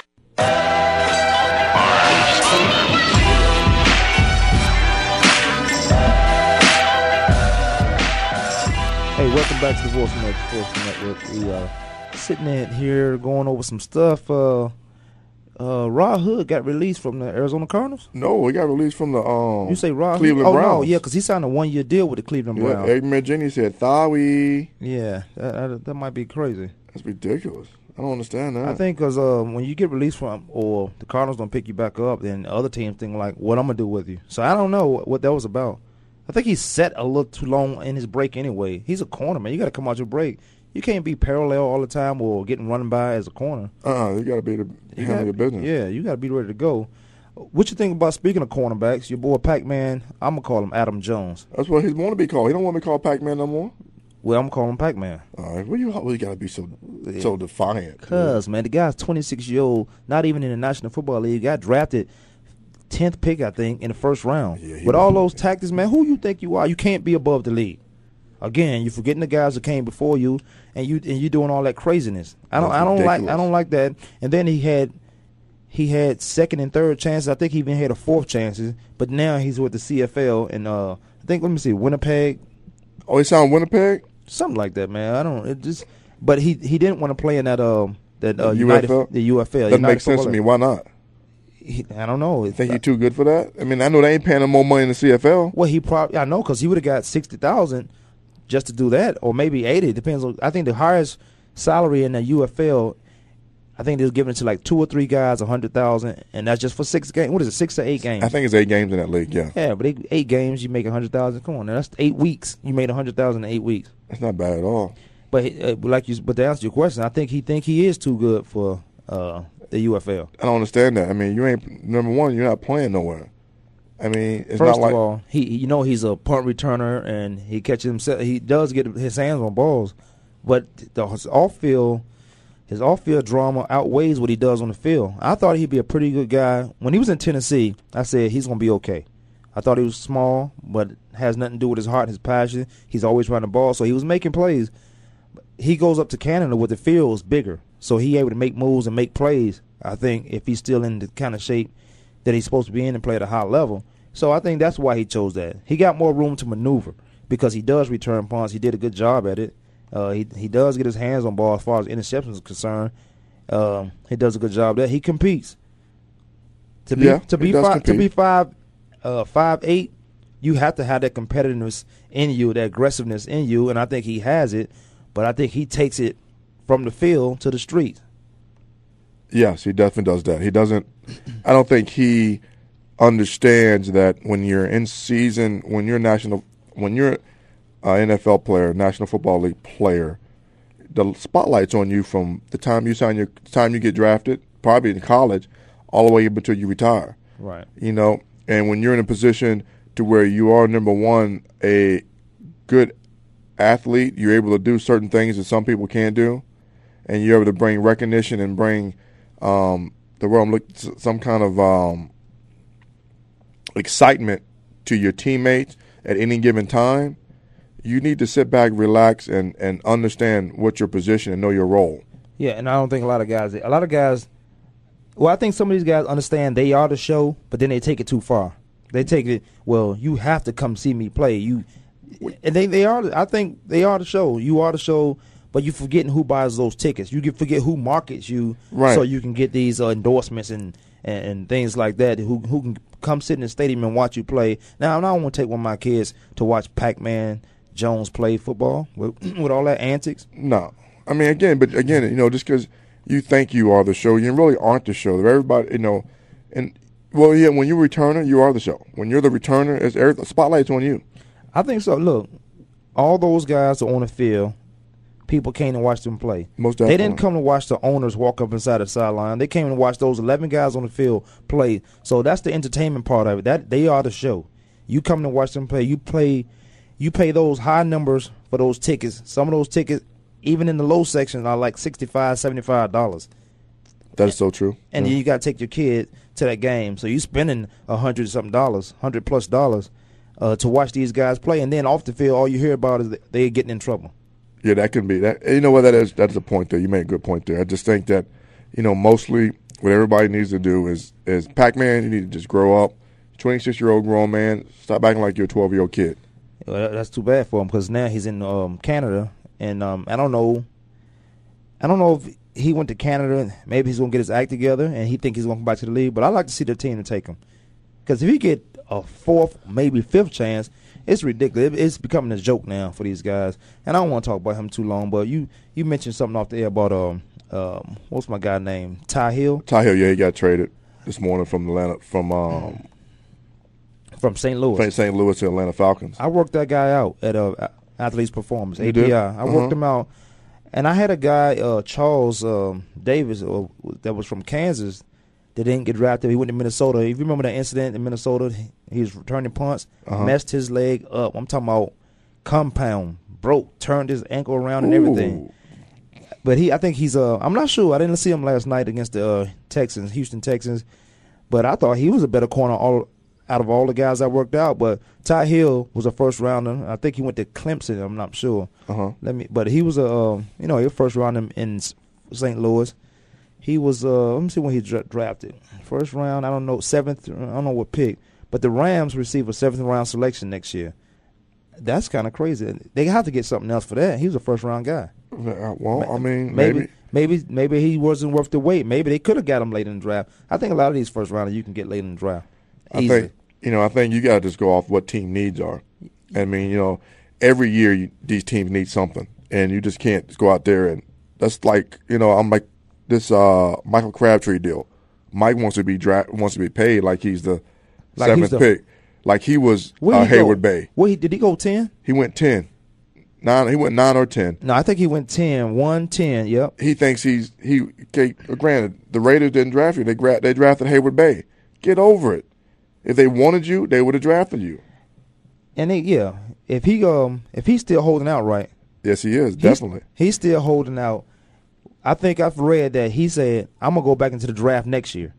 S2: Hey, welcome back to the Voice America Sports Network. We are sitting in here going over some stuff. Uh, uh, Rod Hood got released from the Arizona Cardinals.
S4: No, he got released from the um.
S2: You say Rod?
S4: Cleveland
S2: Hood? Oh
S4: Browns.
S2: no, yeah, because he signed a one-year deal with the Cleveland Browns.
S4: Yeah,
S2: Browns.
S4: Eggman Jenny said Thawi.
S2: Yeah, that, that, that might be crazy.
S4: That's ridiculous. I don't understand that.
S2: I think because uh, when you get released from, or the Cardinals don't pick you back up, then other teams think like, "What I'm gonna do with you?" So I don't know what, what that was about. I think he's set a little too long in his break anyway. He's a corner man. You got to come out your break. You can't be parallel all the time or getting run by as a corner.
S4: Uh, uh you got to be
S2: You
S4: handle your business.
S2: Yeah, you got to be ready to go. What you think about speaking of cornerbacks? Your boy Pac-Man, I'm gonna call him Adam Jones.
S4: That's what he want to be called. He don't want to be called Pac-Man no more.
S2: Well, I'm calling him Pac-Man.
S4: All right, well, you always got to be so so defiant.
S2: Cause man, the guy's 26 year old, not even in the National Football League, got drafted 10th pick, I think, in the first round.
S4: he
S2: With all those tactics, man, who you think you are? You can't be above the league. Again, you're forgetting the guys that came before you, and you and you doing all that craziness. I don't,
S4: That's
S2: I don't like, I don't like that. And then he had, he had second and third chances. I think he even had a fourth chances. But now he's with the CFL, and uh, I think let me see, Winnipeg,
S4: Oh, he sound Winnipeg.
S2: something like that, man. I don't. It just, but he he didn't want to play in that um that uh, United
S4: UFL?
S2: the UFL.
S4: Doesn't
S2: United
S4: make sense to me. Why not?
S2: He, I don't know. It's-
S4: Think he too good for that? I mean, I know they ain't paying him more money in the CFL.
S2: Well, he probably I know because he would have got sixty thousand just to do that, or maybe eighty. Depends on. I think the highest salary in the UFL, I think they're giving it to like two or three guys a hundred thousand, and that's just for six games. What is it, six to eight games?
S4: I think it's eight games in that league. Yeah,
S2: yeah, but eight, eight games you make a hundred thousand. Come on, now that's eight weeks. You made a hundred thousand in eight weeks.
S4: that's not bad at all.
S2: But uh, like you, but to answer your question, I think he think he is too good for uh, the UFL.
S4: I don't understand that. I mean, you ain't number one. You're not playing nowhere. I mean, it's
S2: First
S4: not like
S2: of all, he you know he's a punt returner and he catches himself. He does get his hands on balls, but the his off field, his off field drama outweighs what he does on the field. I thought he'd be a pretty good guy when he was in Tennessee. I said he's gonna be okay. I thought he was small, but has nothing to do with his heart, and his passion. He's always running the ball, so he was making plays. He goes up to Canada where the field is bigger, so he able to make moves and make plays. I think if he's still in the kind of shape that he's supposed to be in and play at a high level. So I think that's why he chose that. He got more room to maneuver because he does return punts. He did a good job at it. Uh, he he does get his hands on ball as far as interceptions is concerned. Um, he does a good job there. He competes. To be
S4: Yeah,
S2: to be five to be five uh, five eight, you have to have that competitiveness in you, that aggressiveness in you, and I think he has it. But I think he takes it from the field to the street.
S4: Yes, he definitely does that. He doesn't. I don't think he understands that when you're in season, when you're national, when you're an NFL player, National Football League player, the spotlight's on you from the time you sign your time you get drafted, probably in college, all the way up until you retire.
S2: Right.
S4: You know, and when you're in a position to where you are number one, a good athlete, you're able to do certain things that some people can't do, and you're able to bring recognition and bring um, the world look some kind of um, excitement to your teammates at any given time. You need to sit back, relax, and, and understand what your position and know your role.
S2: Yeah, and I don't think a lot of guys. A lot of guys. Well, I think some of these guys understand they are the show, but then they take it too far. They take it. Well, you have to come see me play. You, and they they are. I think they are the show. You are the show, but you're forgetting who buys those tickets. You get forget who markets you,
S4: Right.
S2: So you can get these uh, endorsements and, and and things like that. Who who can come sit in the stadium and watch you play? Now, I don't want to take one of my kids to watch Pac-Man Jones play football with, with all that antics.
S4: No, I mean again, but again, you know, just because you think you are the show, you really aren't the show. Everybody, you know, and well, yeah, when you're a returner, you are the show. When you're the returner, it's the spotlight's on you.
S2: I think so. Look, all those guys are on the field. People came to watch them play.
S4: Most
S2: They didn't come to watch the owners walk up inside the sideline. They came to watch those eleven guys on the field play. So that's the entertainment part of it. That they are the show. You come to watch them play. You play. You pay those high numbers for those tickets. Some of those tickets, even in the low section, are like 65 dollars.
S4: That is so true.
S2: And then you got to take your kid to that game. So you're spending a hundred something dollars, hundred plus dollars. uh, to watch these guys play, and then off the field, all you hear about is they're getting in trouble.
S4: Yeah, that can be that. You know what that is? That's a point there. You made a good point there. I just think that, you know, mostly what everybody needs to do is is Pac Man. You need to just grow up. Twenty six year old grown man. Stop acting like you're a twelve year old kid.
S2: Well, that's too bad for him because now he's in um, Canada, and um, I don't know. I don't know if he went to Canada. Maybe he's gonna get his act together, and he think he's gonna come back to the league. But I like to see the team to take him, because if he get a fourth, maybe fifth chance, it's ridiculous. It's becoming a joke now for these guys. And I don't want to talk about him too long, but you you mentioned something off the air about um um what's my guy name Tye Hill
S4: Tye Hill, yeah, he got traded this morning from Atlanta from um
S2: from St. Louis.
S4: From St. Louis to Atlanta Falcons.
S2: I worked that guy out at uh, Athletes Performance
S4: You
S2: API.
S4: did?
S2: I worked
S4: Uh-huh.
S2: him out, and I had a guy uh, Charles um, Davis uh, that was from Kansas that didn't get drafted. He went to Minnesota. If you remember that incident in Minnesota, he, was returning punts,
S4: Uh-huh.
S2: messed his leg up. I'm talking about compound broke, turned his ankle around and everything. But he, I think he's. Uh, I'm not sure. I didn't see him last night against the uh, Texans, Houston Texans. But I thought he was a better corner all out of all the guys I worked out. But Tye Hill was a first rounder. I think he went to Clemson. I'm not sure.
S4: Uh-huh.
S2: Let me. But he was a um, you know he was first round in, in St. Louis. He was. Uh, let me see when he dra- drafted. First round. I don't know seventh. I don't know what pick. But the Rams receive a seventh round selection next year. That's kind of crazy. They have to get something else for that. He was a first round guy.
S4: Uh, Well, I mean,
S2: Maybe,
S4: maybe.
S2: maybe, maybe he wasn't worth the wait. Maybe they could have got him late in the draft. I think a lot of these first rounders you can get late in the draft.
S4: I think you know. I think you got to just go off what team needs are. I mean, you know, every year you, these teams need something, and you just can't just go out there and that's like you know. I'm like this uh, Michael Crabtree deal. Mike wants to be dra- wants to be paid like he's the
S2: Like he's
S4: seventh
S2: the-
S4: pick, like he was uh,
S2: he go?
S4: Heyward-Bey.
S2: Where he, did he go ten?
S4: He went ten. Nine. He went nine or ten.
S2: No, I think he went 10, 1, 10, Yep.
S4: He thinks he's he. Okay, granted, the Raiders didn't draft you. They gra- they drafted Heyward-Bey. Get over it. If they wanted you, they would have drafted you.
S2: And they, yeah, if he um if he's still holding out, right?
S4: Yes, he is
S2: He's-
S4: definitely.
S2: He's still holding out. I think I've read that he said I'm gonna go back into the draft next year.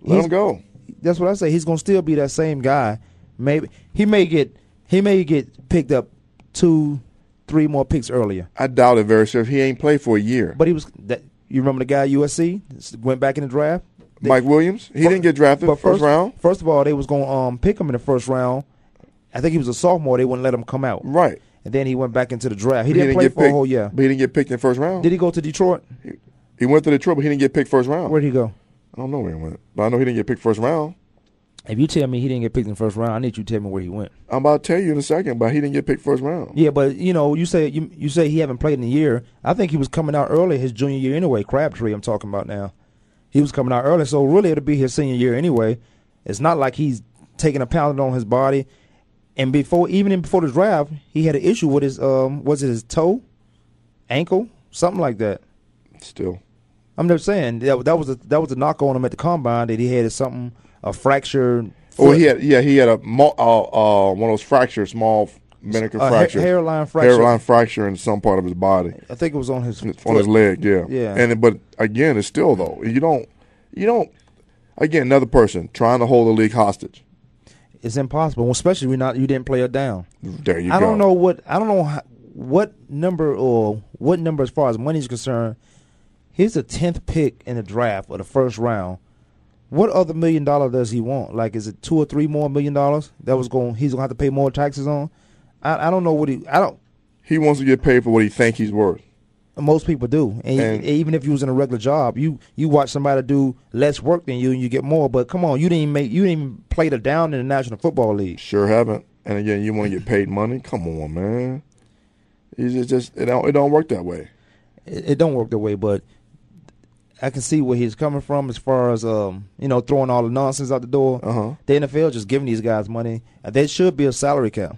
S4: Let
S2: He's-
S4: him go.
S2: That's what I say. He's gonna still be that same guy. Maybe he may get he may get picked up two, three more picks earlier.
S4: I doubt it very seriously. He ain't played for a year.
S2: But he was that. You remember the guy USC went back in the draft. They-
S4: Mike Williams, he didn't get drafted
S2: but
S4: first, round.
S2: First of all, they was gonna um pick him in the first round. I think he was a sophomore. They wouldn't let him come out.
S4: Right.
S2: And then he went back into the draft. He
S4: But
S2: didn't, play
S4: get
S2: for
S4: picked,
S2: a whole year.
S4: But he didn't get picked in the first round.
S2: Did he go to Detroit?
S4: He went to Detroit, but he didn't get picked first round.
S2: Where'd he go?
S4: I don't know where he went, but I know he didn't get picked first round.
S2: If you tell me he didn't get picked in the first round, I need you to tell me where he went.
S4: I'm about to tell you in a second, but he didn't get picked first round.
S2: Yeah, but you know, you say you, you say he haven't played in a year. I think he was coming out early his junior year anyway. Crabtree, I'm talking about now. He was coming out early, so really it'll be his senior year anyway. It's not like he's taking a pounding on his body. And before, even before the draft, he had an issue with his um, was it his toe, ankle, something like that.
S4: Still,
S2: I'm just saying that that was a that was a knock on him at the combine that he had something a fracture.
S4: Oh, he had yeah, he had a mo- uh, uh, one of those fractures, small medical
S2: A ha-
S4: fracture,
S2: hairline fracture.
S4: hairline fracture in some part of his body,
S2: I think it was on his
S4: on
S2: foot.
S4: his leg. Yeah,
S2: Yeah.
S4: And but again, it's still though you don't you don't again another person trying to hold the league hostage.
S2: It's impossible, especially when not you didn't play it down.
S4: There you
S2: I
S4: go.
S2: don't know what I don't know how, what number or what number as far as money is concerned. He's a tenth pick in the draft or the first round. What other million dollar does he want? Like, is it two or three more million dollars that was going? He's gonna have to pay more taxes on. I, I don't know what he. I don't.
S4: He wants to get paid for what he think he's worth.
S2: Most people do, and,
S4: And-
S2: even if you was in a regular job, you you watch somebody do less work than you, and you get more. But come on, you didn't even make you didn't even play the down in the National Football League.
S4: Sure haven't. And again, you want to get paid money? Come on, man. It's just, just it don't it don't work that way.
S2: it, it don't work that way, but I can see where he's coming from as far as um, you know, throwing all the nonsense out the door.
S4: Uh-huh.
S2: The NFL just giving these guys money. There should be a salary cap,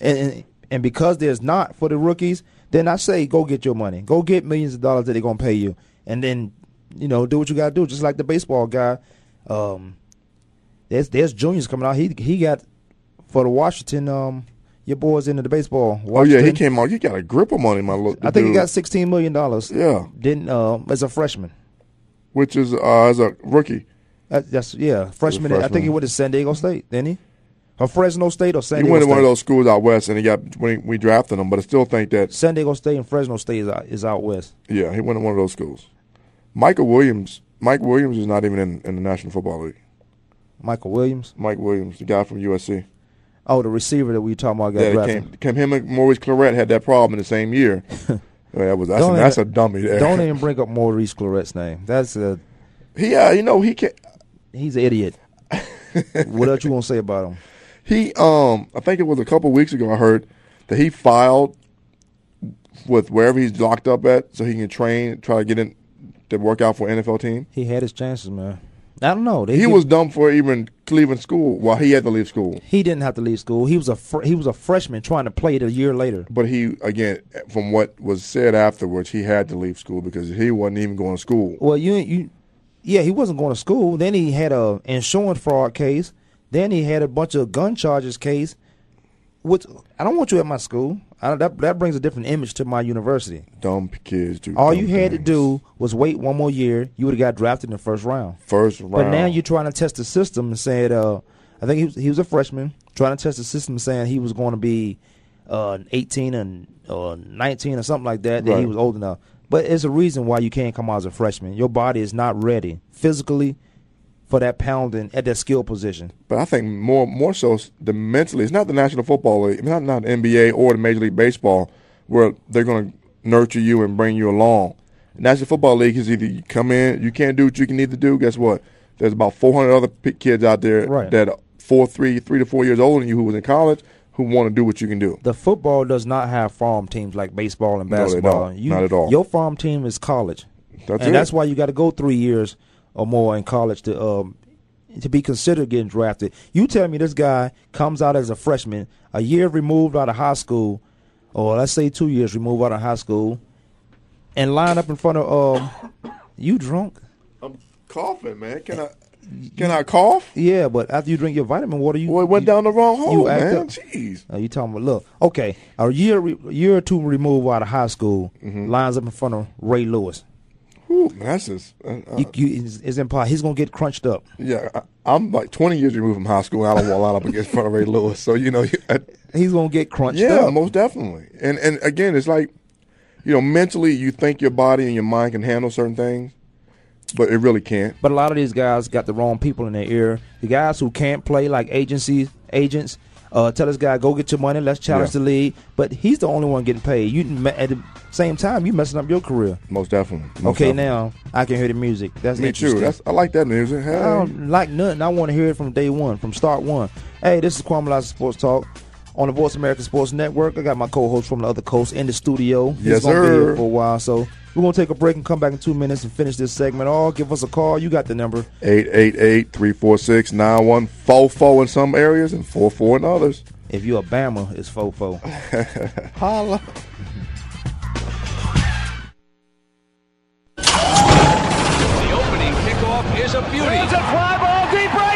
S2: and, and and because there's not for the rookies, then I say go get your money, go get millions of dollars that they're gonna pay you, and then you know do what you gotta do. Just like the baseball guy, um, there's there's juniors coming out. He he got for the Washington um your boys into the baseball.
S4: Oh yeah, he came out. He got a grip of money, my look.
S2: I think he got sixteen million dollars.
S4: Yeah.
S2: Didn't uh, as a freshman.
S4: Which is uh, as a rookie.
S2: That, that's yeah, freshman. I think he went to San Diego State, didn't he? Or Fresno State or San
S4: He
S2: Diego He
S4: went to
S2: State?
S4: one of those schools out west, and he got when we drafted him. But I still think that
S2: San Diego State and Fresno State is out, is out west.
S4: yeah, he went to one of those schools. Michael Williams, Mike Williams is not even in, in the National Football League.
S2: Michael Williams.
S4: Mike Williams, the guy from USC.
S2: Oh, the receiver that we talking about got
S4: Yeah,
S2: drafted.
S4: came, came him and Maurice Clarett had that problem in the same year. that was that's, a,
S2: Don't
S4: that's a dummy there.
S2: Don't even bring up Maurice Clarett's name. That's a
S4: he, uh, you know, he can
S2: he's an idiot. what else you want to say about him?
S4: He, um, I think it was a couple weeks ago. I heard that he filed with wherever he's locked up at, so he can train, try to get in to work out for an NFL team.
S2: He had his chances, man. I don't know. They
S4: He was dumb for even leaving school. Well, he had to leave school,
S2: He didn't have to leave school. He was a fr- he was a freshman trying to play it a year later.
S4: but he again, from what was said afterwards, he had to leave school because he wasn't even going to school.
S2: Well, you you, yeah, he wasn't going to school. Then he had a insurance fraud case. Then he had a bunch of gun charges case. I don't want you at my school. I, that that brings a different image to my university.
S4: Dumb kids do.
S2: All you had to do was wait one more year. You would have got drafted in the first round.
S4: first round.
S2: But now you're trying to test the system and said, uh, I think he was, he was a freshman trying to test the system, saying he was going to be uh, 18 and uh, 19 or something like that. That he was old enough. But it's a reason why you can't come out as a freshman. Your body is not ready physically for that pounding at that skill position.
S4: But I think more more so the mentally, it's not the National Football League, not not the NBA or the Major League Baseball, where they're going to nurture you and bring you along. The National Football League is either you come in, you can't do what you can need to do. Guess what? There's about 400 other kids out there
S2: Right.
S4: that are four, three, three to four years older than you who was in college who want to do what you can do.
S2: The football does not have farm teams like baseball and
S4: No,
S2: basketball.
S4: don't.
S2: You,
S4: Not at all.
S2: Your farm team is college,
S4: That's
S2: and
S4: it.
S2: that's why you got to go three years or more in college to um, to be considered getting drafted. You tell me this guy comes out as a freshman, a year removed out of high school, or let's say two years removed out of high school, and line up in front of um, you drunk?
S4: I'm coughing, man. Can I can I cough?
S2: Yeah, but after you drink your vitamin water, you
S4: Boy, it went
S2: you-
S4: down the wrong hole,
S2: you
S4: man.
S2: up.
S4: Jeez.
S2: Oh, you talking about look? Okay, a year re- year or two removed out of high school,
S4: Mm-hmm.
S2: lines up in front of Ray Lewis.
S4: Whew, that's just, uh, uh,
S2: You, you, it's, it's implied he's gonna get crunched up.
S4: yeah. I, I'm like 20 years removed from high school. and I don't to line up against front of Ray Lewis. So you know, I,
S2: He's gonna get crunched
S4: Yeah,
S2: up.
S4: most definitely. And and again, it's like, you know, mentally you think your body and your mind can handle certain things, but it really can't.
S2: But a lot of these guys got the wrong people in their ear. The guys who can't play like agencies, agents, uh, tell this guy go get your money. Let's challenge
S4: Yeah.
S2: the league. But he's the only one getting paid. You at the same time you messing up your career.
S4: Most definitely. Most
S2: okay,
S4: definitely.
S2: now I can hear the music. That's
S4: me too. That's I like that music. Hey.
S2: I don't like nothing. I want to hear it from day one, from start one. Hey, this is Kwamie Lassiter Sports Talk on the Voice America Sports Network. I got my co-host from the other coast in the studio. He's
S4: Yes,
S2: gonna be here
S4: sir.
S2: for a while, so we're gonna take a break and come back in two minutes and finish this segment. Or give us a call. You got the number.
S4: 888-346-9144 in some areas and 44 in others.
S2: If you're a Bama, it's fofo.
S4: Holla.
S7: The opening kickoff is a beauty.
S9: There's a fly ball deep right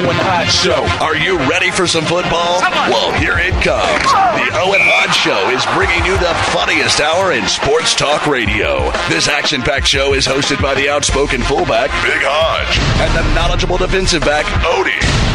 S6: Owen Hodge Show. Are you ready for some football? Well, here it comes. The oh. Owen Hodge Show is bringing you the funniest hour in sports talk radio. This action packed show is hosted by the outspoken fullback, Big Hodge, and the knowledgeable defensive back, Odie.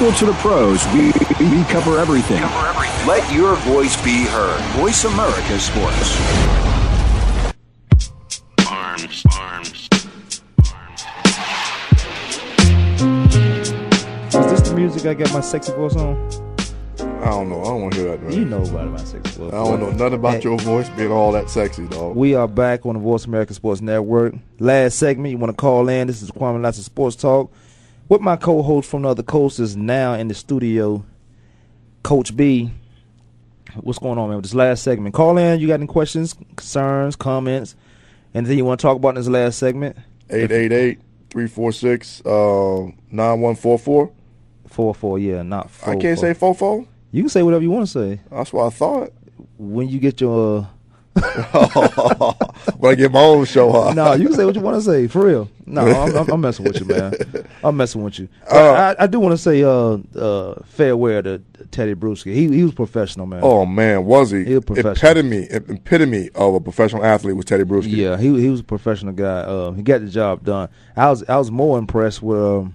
S1: School to the pros, we, we cover everything.
S10: Let your voice be heard. Voice America Sports.
S11: Arms, arms.
S2: Is this the music I got my sexy voice on?
S4: I don't know. I don't want to hear that, man.
S2: You know about my sexy voice.
S4: I don't know nothing about
S2: Hey.
S4: your voice being all that sexy, dog.
S2: We are back on the Voice America Sports Network. Last segment, you want to call in. This is Kwamie Lassiter Sports Talk. With my co-host from the other coast is now in the studio, Coach B. What's going on, man? With this last segment, call in. You got any questions, concerns, comments, anything you want to talk about in this last segment?
S4: 888-346 uh, 9144.
S2: Four four, yeah, not four.
S4: I can't say four. fofo.
S2: You can say whatever you want to say.
S4: That's what I thought.
S2: When you get your
S4: when I get my own show, huh?
S2: no, you can say what you want to say for real. No, I'm, I'm, I'm messing with you, man. I'm messing with you.
S4: Uh,
S2: I, I do want to say uh, uh, farewell to Tedy Bruschi. He he was professional, man.
S4: Oh man, was he?
S2: He a professional.
S4: epitome, epitome of a professional athlete was Tedy Bruschi.
S2: Yeah, he he was a professional guy. Uh, he got the job done. I was I was more impressed with um,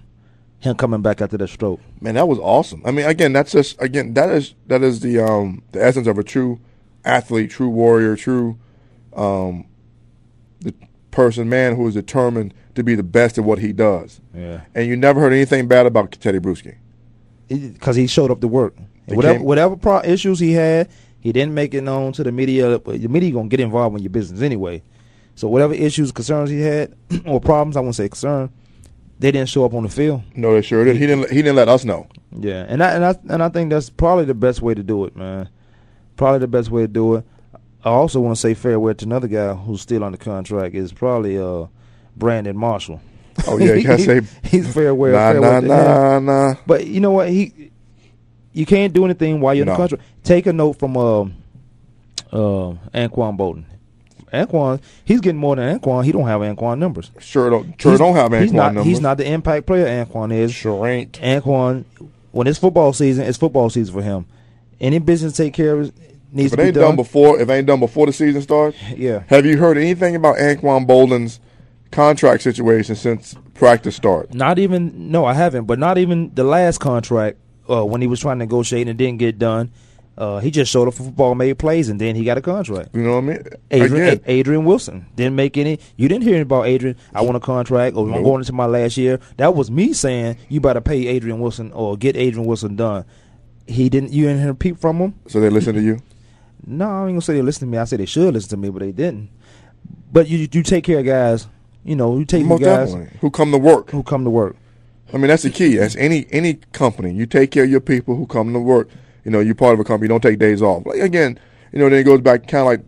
S2: him coming back after that stroke.
S4: Man, that was awesome. I mean, again, that's just again that is that is the um the essence of a true athlete, true warrior, true um the person, man who is determined to be the best at what he does.
S2: Yeah.
S4: And you never heard anything bad about Tedy Bruschi.
S2: because he showed up to work. Whatever whatever pro- issues he had, he didn't make it known to the media. The media gonna get involved in your business anyway. So whatever issues, concerns he had, or problems, I won't say concern, they didn't show up on the field.
S4: No, they sure did. He didn't. He didn't let us know.
S2: Yeah, and I and I and I think that's probably the best way to do it, man. Probably the best way to do it. I also want to say farewell to another guy who's still under contract. Is probably uh, Brandon Marshall.
S4: Oh yeah, you gotta say
S2: he's farewell.
S4: Nah,
S2: farewell
S4: nah,
S2: to
S4: nah, nah.
S2: But you know what? He you can't do anything while you're in the country. Take a note from uh, uh, Anquan Boldin. Anquan, he's getting more than Anquan. He don't have Anquan numbers.
S4: Sure don't. Sure
S2: He's-
S4: don't have
S2: he's
S4: Anquan
S2: not,
S4: numbers.
S2: He's not the impact player Anquan is.
S4: Sure ain't.
S2: Anquan, when it's football season, it's football season for him. Any business take care of needs
S4: If
S2: to be
S4: ain't
S2: done.
S4: done before, if it ain't done before the season starts,
S2: Yeah.
S4: Have you heard anything about Anquan Boldin's contract situation since practice start?
S2: Not even no, I haven't. But not even the last contract uh, when he was trying to negotiate and it didn't get done. Uh, he just showed up for football, made plays, and then he got a contract.
S4: You know what I mean?
S2: Adrian,
S4: Again.
S2: Adrian Wilson didn't make any. You didn't hear about Adrian. I want a contract, or I'm going into my last year. That was me saying you better pay Adrian Wilson or get Adrian Wilson done. He didn't. You didn't hear a peep from him.
S4: So they listen to you.
S2: No, I ain't gonna say they listen to me. I said they should listen to me, but they didn't. But you you take care of guys. You know, you take
S4: Most
S2: care of guys
S4: definitely. Who come to work?
S2: who come to work.
S4: I mean, that's the key. As any any company, you take care of your people who come to work. You know, you're part of a company. You don't take days off. Like again, you know, then it goes back kind of like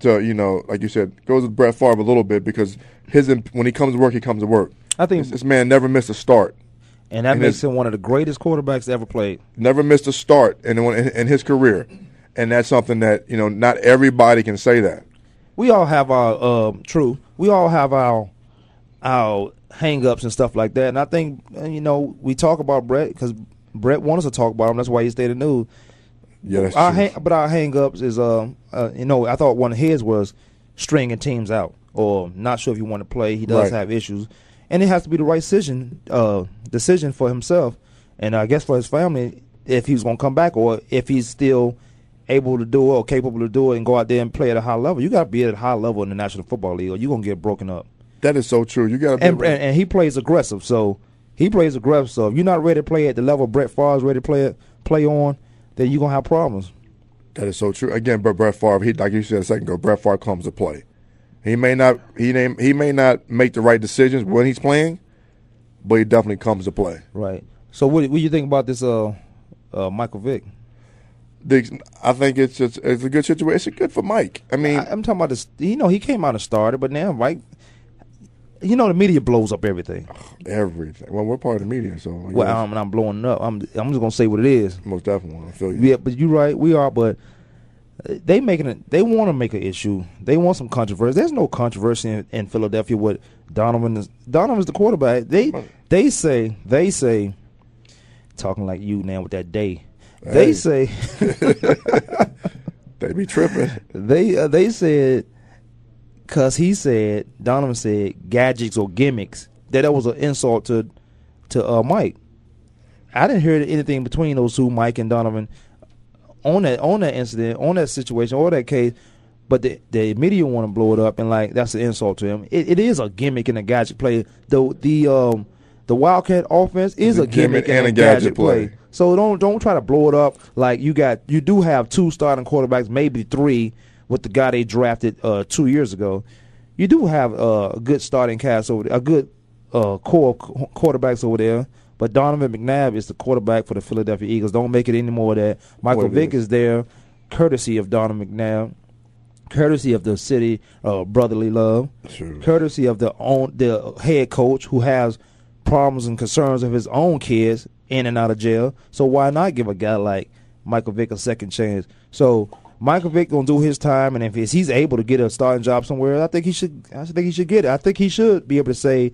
S4: to you know, like you said, goes with Brett Favre a little bit because his when he comes to work, he comes to work.
S2: I think-
S4: this, this man never missed a start.
S2: And that
S4: And
S2: makes him one of the greatest quarterbacks ever played.
S4: Never missed a start in, in in his career, and that's something that you know not everybody can say that.
S2: we all have our uh, true. We all have our our hang-ups and stuff like that. And I think uh, you know we talk about Brett because Brett wants us to talk about him. That's why he stayed in the news.
S4: Yeah, that's
S2: our
S4: true.
S2: hang, but our hang-ups is uh, uh you know I thought one of his was stringing teams out or not sure if you want to play. He does
S4: Right.
S2: have issues, and it has to be the right decision uh decision for himself and I guess for his family if he's going to come back or if he's still able to do it or capable to do it and go out there and play at a high level. You got to be at a high level in the National Football League or you're going to get broken up.
S4: That is so true. You got to
S2: And, and and he plays aggressive, so he plays aggressive. So if you're not ready to play at the level Brett Favre's ready to play play on, then you're gonna have problems.
S4: That is so true. Again, but Brett Favre, he like you said a second ago, Brett Favre comes to play. He may not he name he may not make the right decisions when he's playing, but he definitely comes to play.
S2: Right. So what what do you think about this uh uh Michael Vick?
S4: The, I think it's just it's a good situation. It's good for Mike. I mean,
S2: I, I'm talking about this. You know, he came out and started, but now Mike. You know, the media blows up everything.
S4: everything. Well, we're part of the media, so
S2: Well, I'm, I'm blowing up. I'm I'm just gonna say what it is.
S4: most definitely. I feel you.
S2: Yeah, but you're right. We are, but they making it. They want to make an issue. They want some controversy. There's no controversy in, in Philadelphia with Donovan. Is, Donovan's the quarterback. They they say they say talking like you now with that day. They say
S4: They be tripping.
S2: they uh, they said because he said Donovan said gadgets or gimmicks. That that was an insult to to uh, Mike. I didn't hear anything between those two, Mike and Donovan, on that on that incident, on that situation, or that case. But the the media want to blow it up and like that's an insult to him. It, it is a gimmick and a gadget play. The the um the Wildcat offense is a gimmick, and, a gadget, play. So don't don't try to blow it up like you got. You do have two starting quarterbacks, maybe three, with the guy they drafted uh, two years ago. You do have uh, a good starting cast over there, a good uh, core qu- quarterbacks over there. But Donovan McNabb is the quarterback for the Philadelphia Eagles. Don't make it any more that. Michael
S4: it
S2: Vick
S4: is.
S2: is there, courtesy of Donovan McNabb, courtesy of the city uh, brotherly love, courtesy of the own the head coach who has problems and concerns of his own kids in and out of jail. So why not give a guy like Michael Vick a second chance? So Michael Vick gonna do his time, and if he's able to get a starting job somewhere, I think he should. I think he should get it. I think he should be able to say,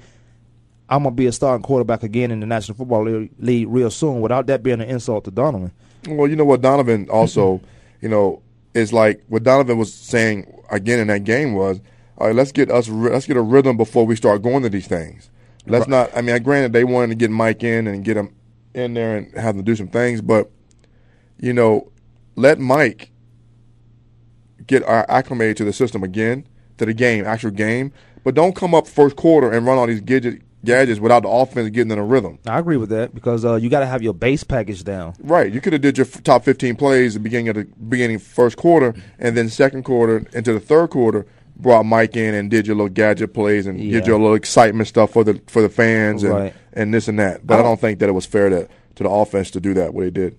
S2: "I'm gonna be a starting quarterback again in the National Football League, real soon," without that being an insult to Donovan.
S4: Well, you know what Donovan also, you know, is like what Donovan was saying again in that game was, all right, let's get us let's get a rhythm before we start going to these things. Let's
S2: Right.
S4: not. I mean, granted they wanted to get Mike in and get him in there and have him do some things, but you know, let Mike get acclimated to the system again, to the game, actual game. But don't come up first quarter and run all these gadget, gadgets without the offense getting in a rhythm.
S2: I agree with that because uh, you got to have your base package down.
S4: Right. You could have did your f- top 15 plays at the beginning of the beginning first quarter, and then second quarter into the third quarter brought Mike in and did your little gadget plays and
S2: Yeah.
S4: did your little excitement stuff for the for the fans and
S2: Right.
S4: and this and that. But I
S2: I
S4: don't,
S2: don't-
S4: think that it was fair to to the offense to do that what they did.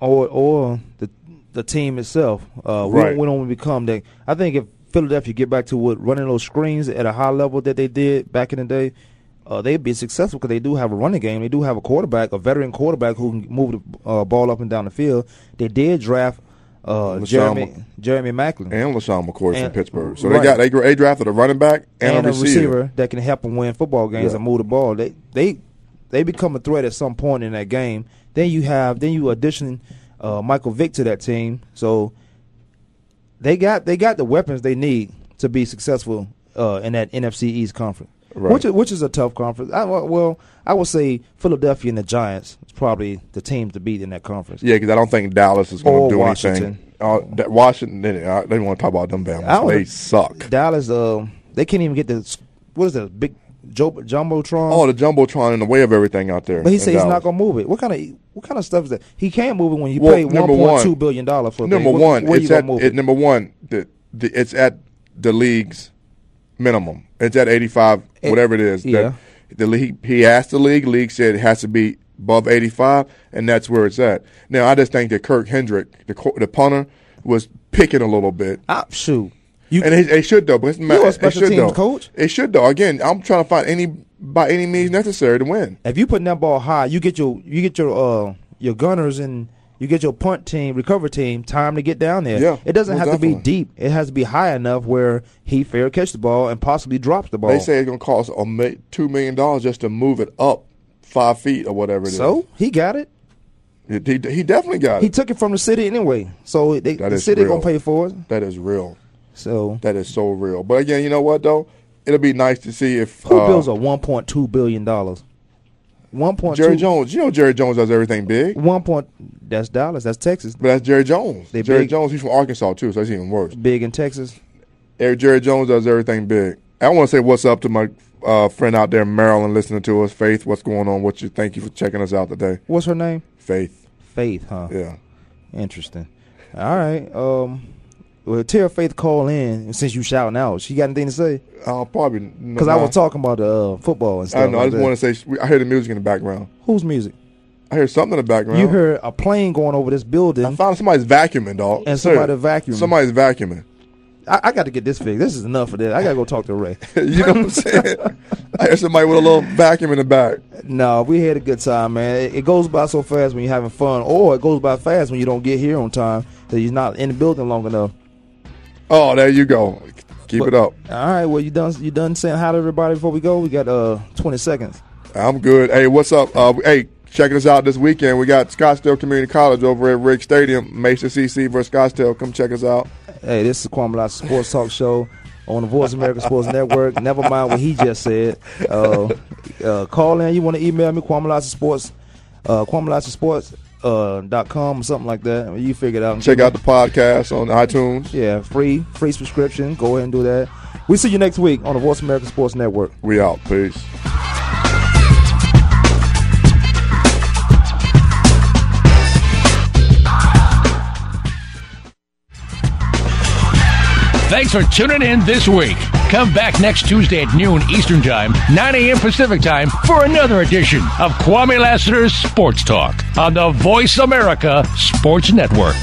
S2: or or the the team itself. Uh, we,
S4: Right.
S2: don't, we don't become that. I think if Philadelphia get back to what running those screens at a high level that they did back in the day, uh, they'd be successful because they do have a running game. They do have a quarterback, a veteran quarterback who can move the uh, ball up and down the field. They did draft uh, Jeremy Jeremy Maclin
S4: And LeSean McCoy from Pittsburgh. So
S2: right.
S4: they got they, drafted a running back and,
S2: and,
S4: a receiver.
S2: that can help them win football games
S4: Yeah.
S2: and move the ball. They they they become a threat at some point in that game. Then you have then you addition uh, Michael Vick to that team. So they got they got the weapons they need to be successful uh, in that NFC East conference.
S4: Right.
S2: Which is, which is a tough conference. I, well, I would say Philadelphia and the Giants is probably the team to beat in that conference.
S4: Yeah, because I don't think Dallas is going to do
S2: Washington.
S4: anything. Uh, Washington, they, uh, they want to talk about them
S2: would-
S4: They suck.
S2: Dallas, uh, they can't even get the what is that big jo- jumbotron?
S4: Oh, the jumbotron in the way of everything out there.
S2: But he said he's not gonna move it. What kind of what kind of stuff is that? He can't move it when you
S4: Well,
S2: pay one point two billion dollars for
S4: number
S2: thing. Where-
S4: one,
S2: Where you
S4: it's at
S2: move
S4: it,
S2: it?
S4: number one. The, the it's at the league's minimum. It's at eighty five,
S2: It-
S4: whatever it is.
S2: yeah.
S4: The, the league he asked the league. League said it has to be above eighty five, and that's where it's at. Now I just think that Kirk Hendrick, the the punter, was picking a little bit.
S2: Ah, shoot.
S4: and they, they should though. But it's
S2: You're a
S4: it
S2: special
S4: should,
S2: teams
S4: though.
S2: coach.
S4: It should though. Again, I'm trying to find any by any means necessary to win.
S2: If you putting that ball high, you get your you get your uh your gunners and you get your punt team, recover team time to get down there.
S4: Yeah,
S2: it doesn't
S4: most
S2: have to be deep. It has to be high enough where he fair catch the ball and possibly drops the ball.
S4: They say it's gonna cost a two million dollars just to move it up five feet or whatever it is.
S2: so. He got it.
S4: He, he, he definitely got it.
S2: He took it from the city anyway. So they, the city
S4: real.
S2: gonna pay for it.
S4: That is real.
S2: So
S4: That is so real. But again, you know what though? It'll be nice to see if
S2: who
S4: uh,
S2: builds a one point two billion dollars? One point
S4: Jerry Jones. You know Jerry Jones does everything big,
S2: One point. That's Dallas. That's Texas.
S4: but that's Jerry Jones.
S2: They
S4: Jerry
S2: big.
S4: Jones. He's from Arkansas too, so that's even worse.
S2: Big in Texas.
S4: Jerry Jones does everything big. I want to say what's up to my uh, friend out there in Maryland listening to us, Faith. What's going on? What you? Thank you for checking us out today,
S2: What's her name?
S4: Faith.
S2: Faith, huh?
S4: Yeah.
S2: Interesting. All right. Um. Well, tell Faith call in since you shouting out. She got anything to say?
S4: I'll probably
S2: Because I was talking about the uh, football and stuff.
S4: I know. I just want to say I hear the music in the background.
S2: Whose music?
S4: I hear something in the background.
S2: You heard a plane going over this building.
S4: I found somebody's vacuuming, dog.
S2: And somebody vacuuming.
S4: Somebody's vacuuming.
S2: I, I got to get this fixed. This is enough of that. I got to go talk to Ray.
S4: you know what I'm saying? I hear somebody with a little vacuum in the back.
S2: No, we had a good time, man. It, it goes by so fast when you're having fun, or it goes by fast when you don't get here on time that you're not in the building long enough.
S4: Oh, there you go. Keep it up.
S2: All right, well you done you done saying hi to everybody before we go. We got uh 20 seconds.
S4: I'm good. Hey, what's up? Uh, hey, checking us out this weekend. We got Scottsdale Community College over at Rick Stadium, Mason CC versus Scottsdale. Come check us out.
S2: Hey, this is Kwamie Lassiter Sports Talk Show. on the Voice America Sports Network. Never mind what he just said. Uh, uh, call in. You want to email me, Kwamie Sports, uh, Kwamie Sports. Uh, dot com or something like that. You figure it out.
S4: Check out the podcast on iTunes.
S2: Yeah, free free subscription. Go ahead and do that. We see you next week on the Voice America Sports Network.
S4: We out. Peace.
S9: Thanks for tuning in this week. Come back next Tuesday at noon Eastern Time, 9 a.m. Pacific Time for another edition of Kwamie Lassiter's Sports Talk on the Voice America Sports Network.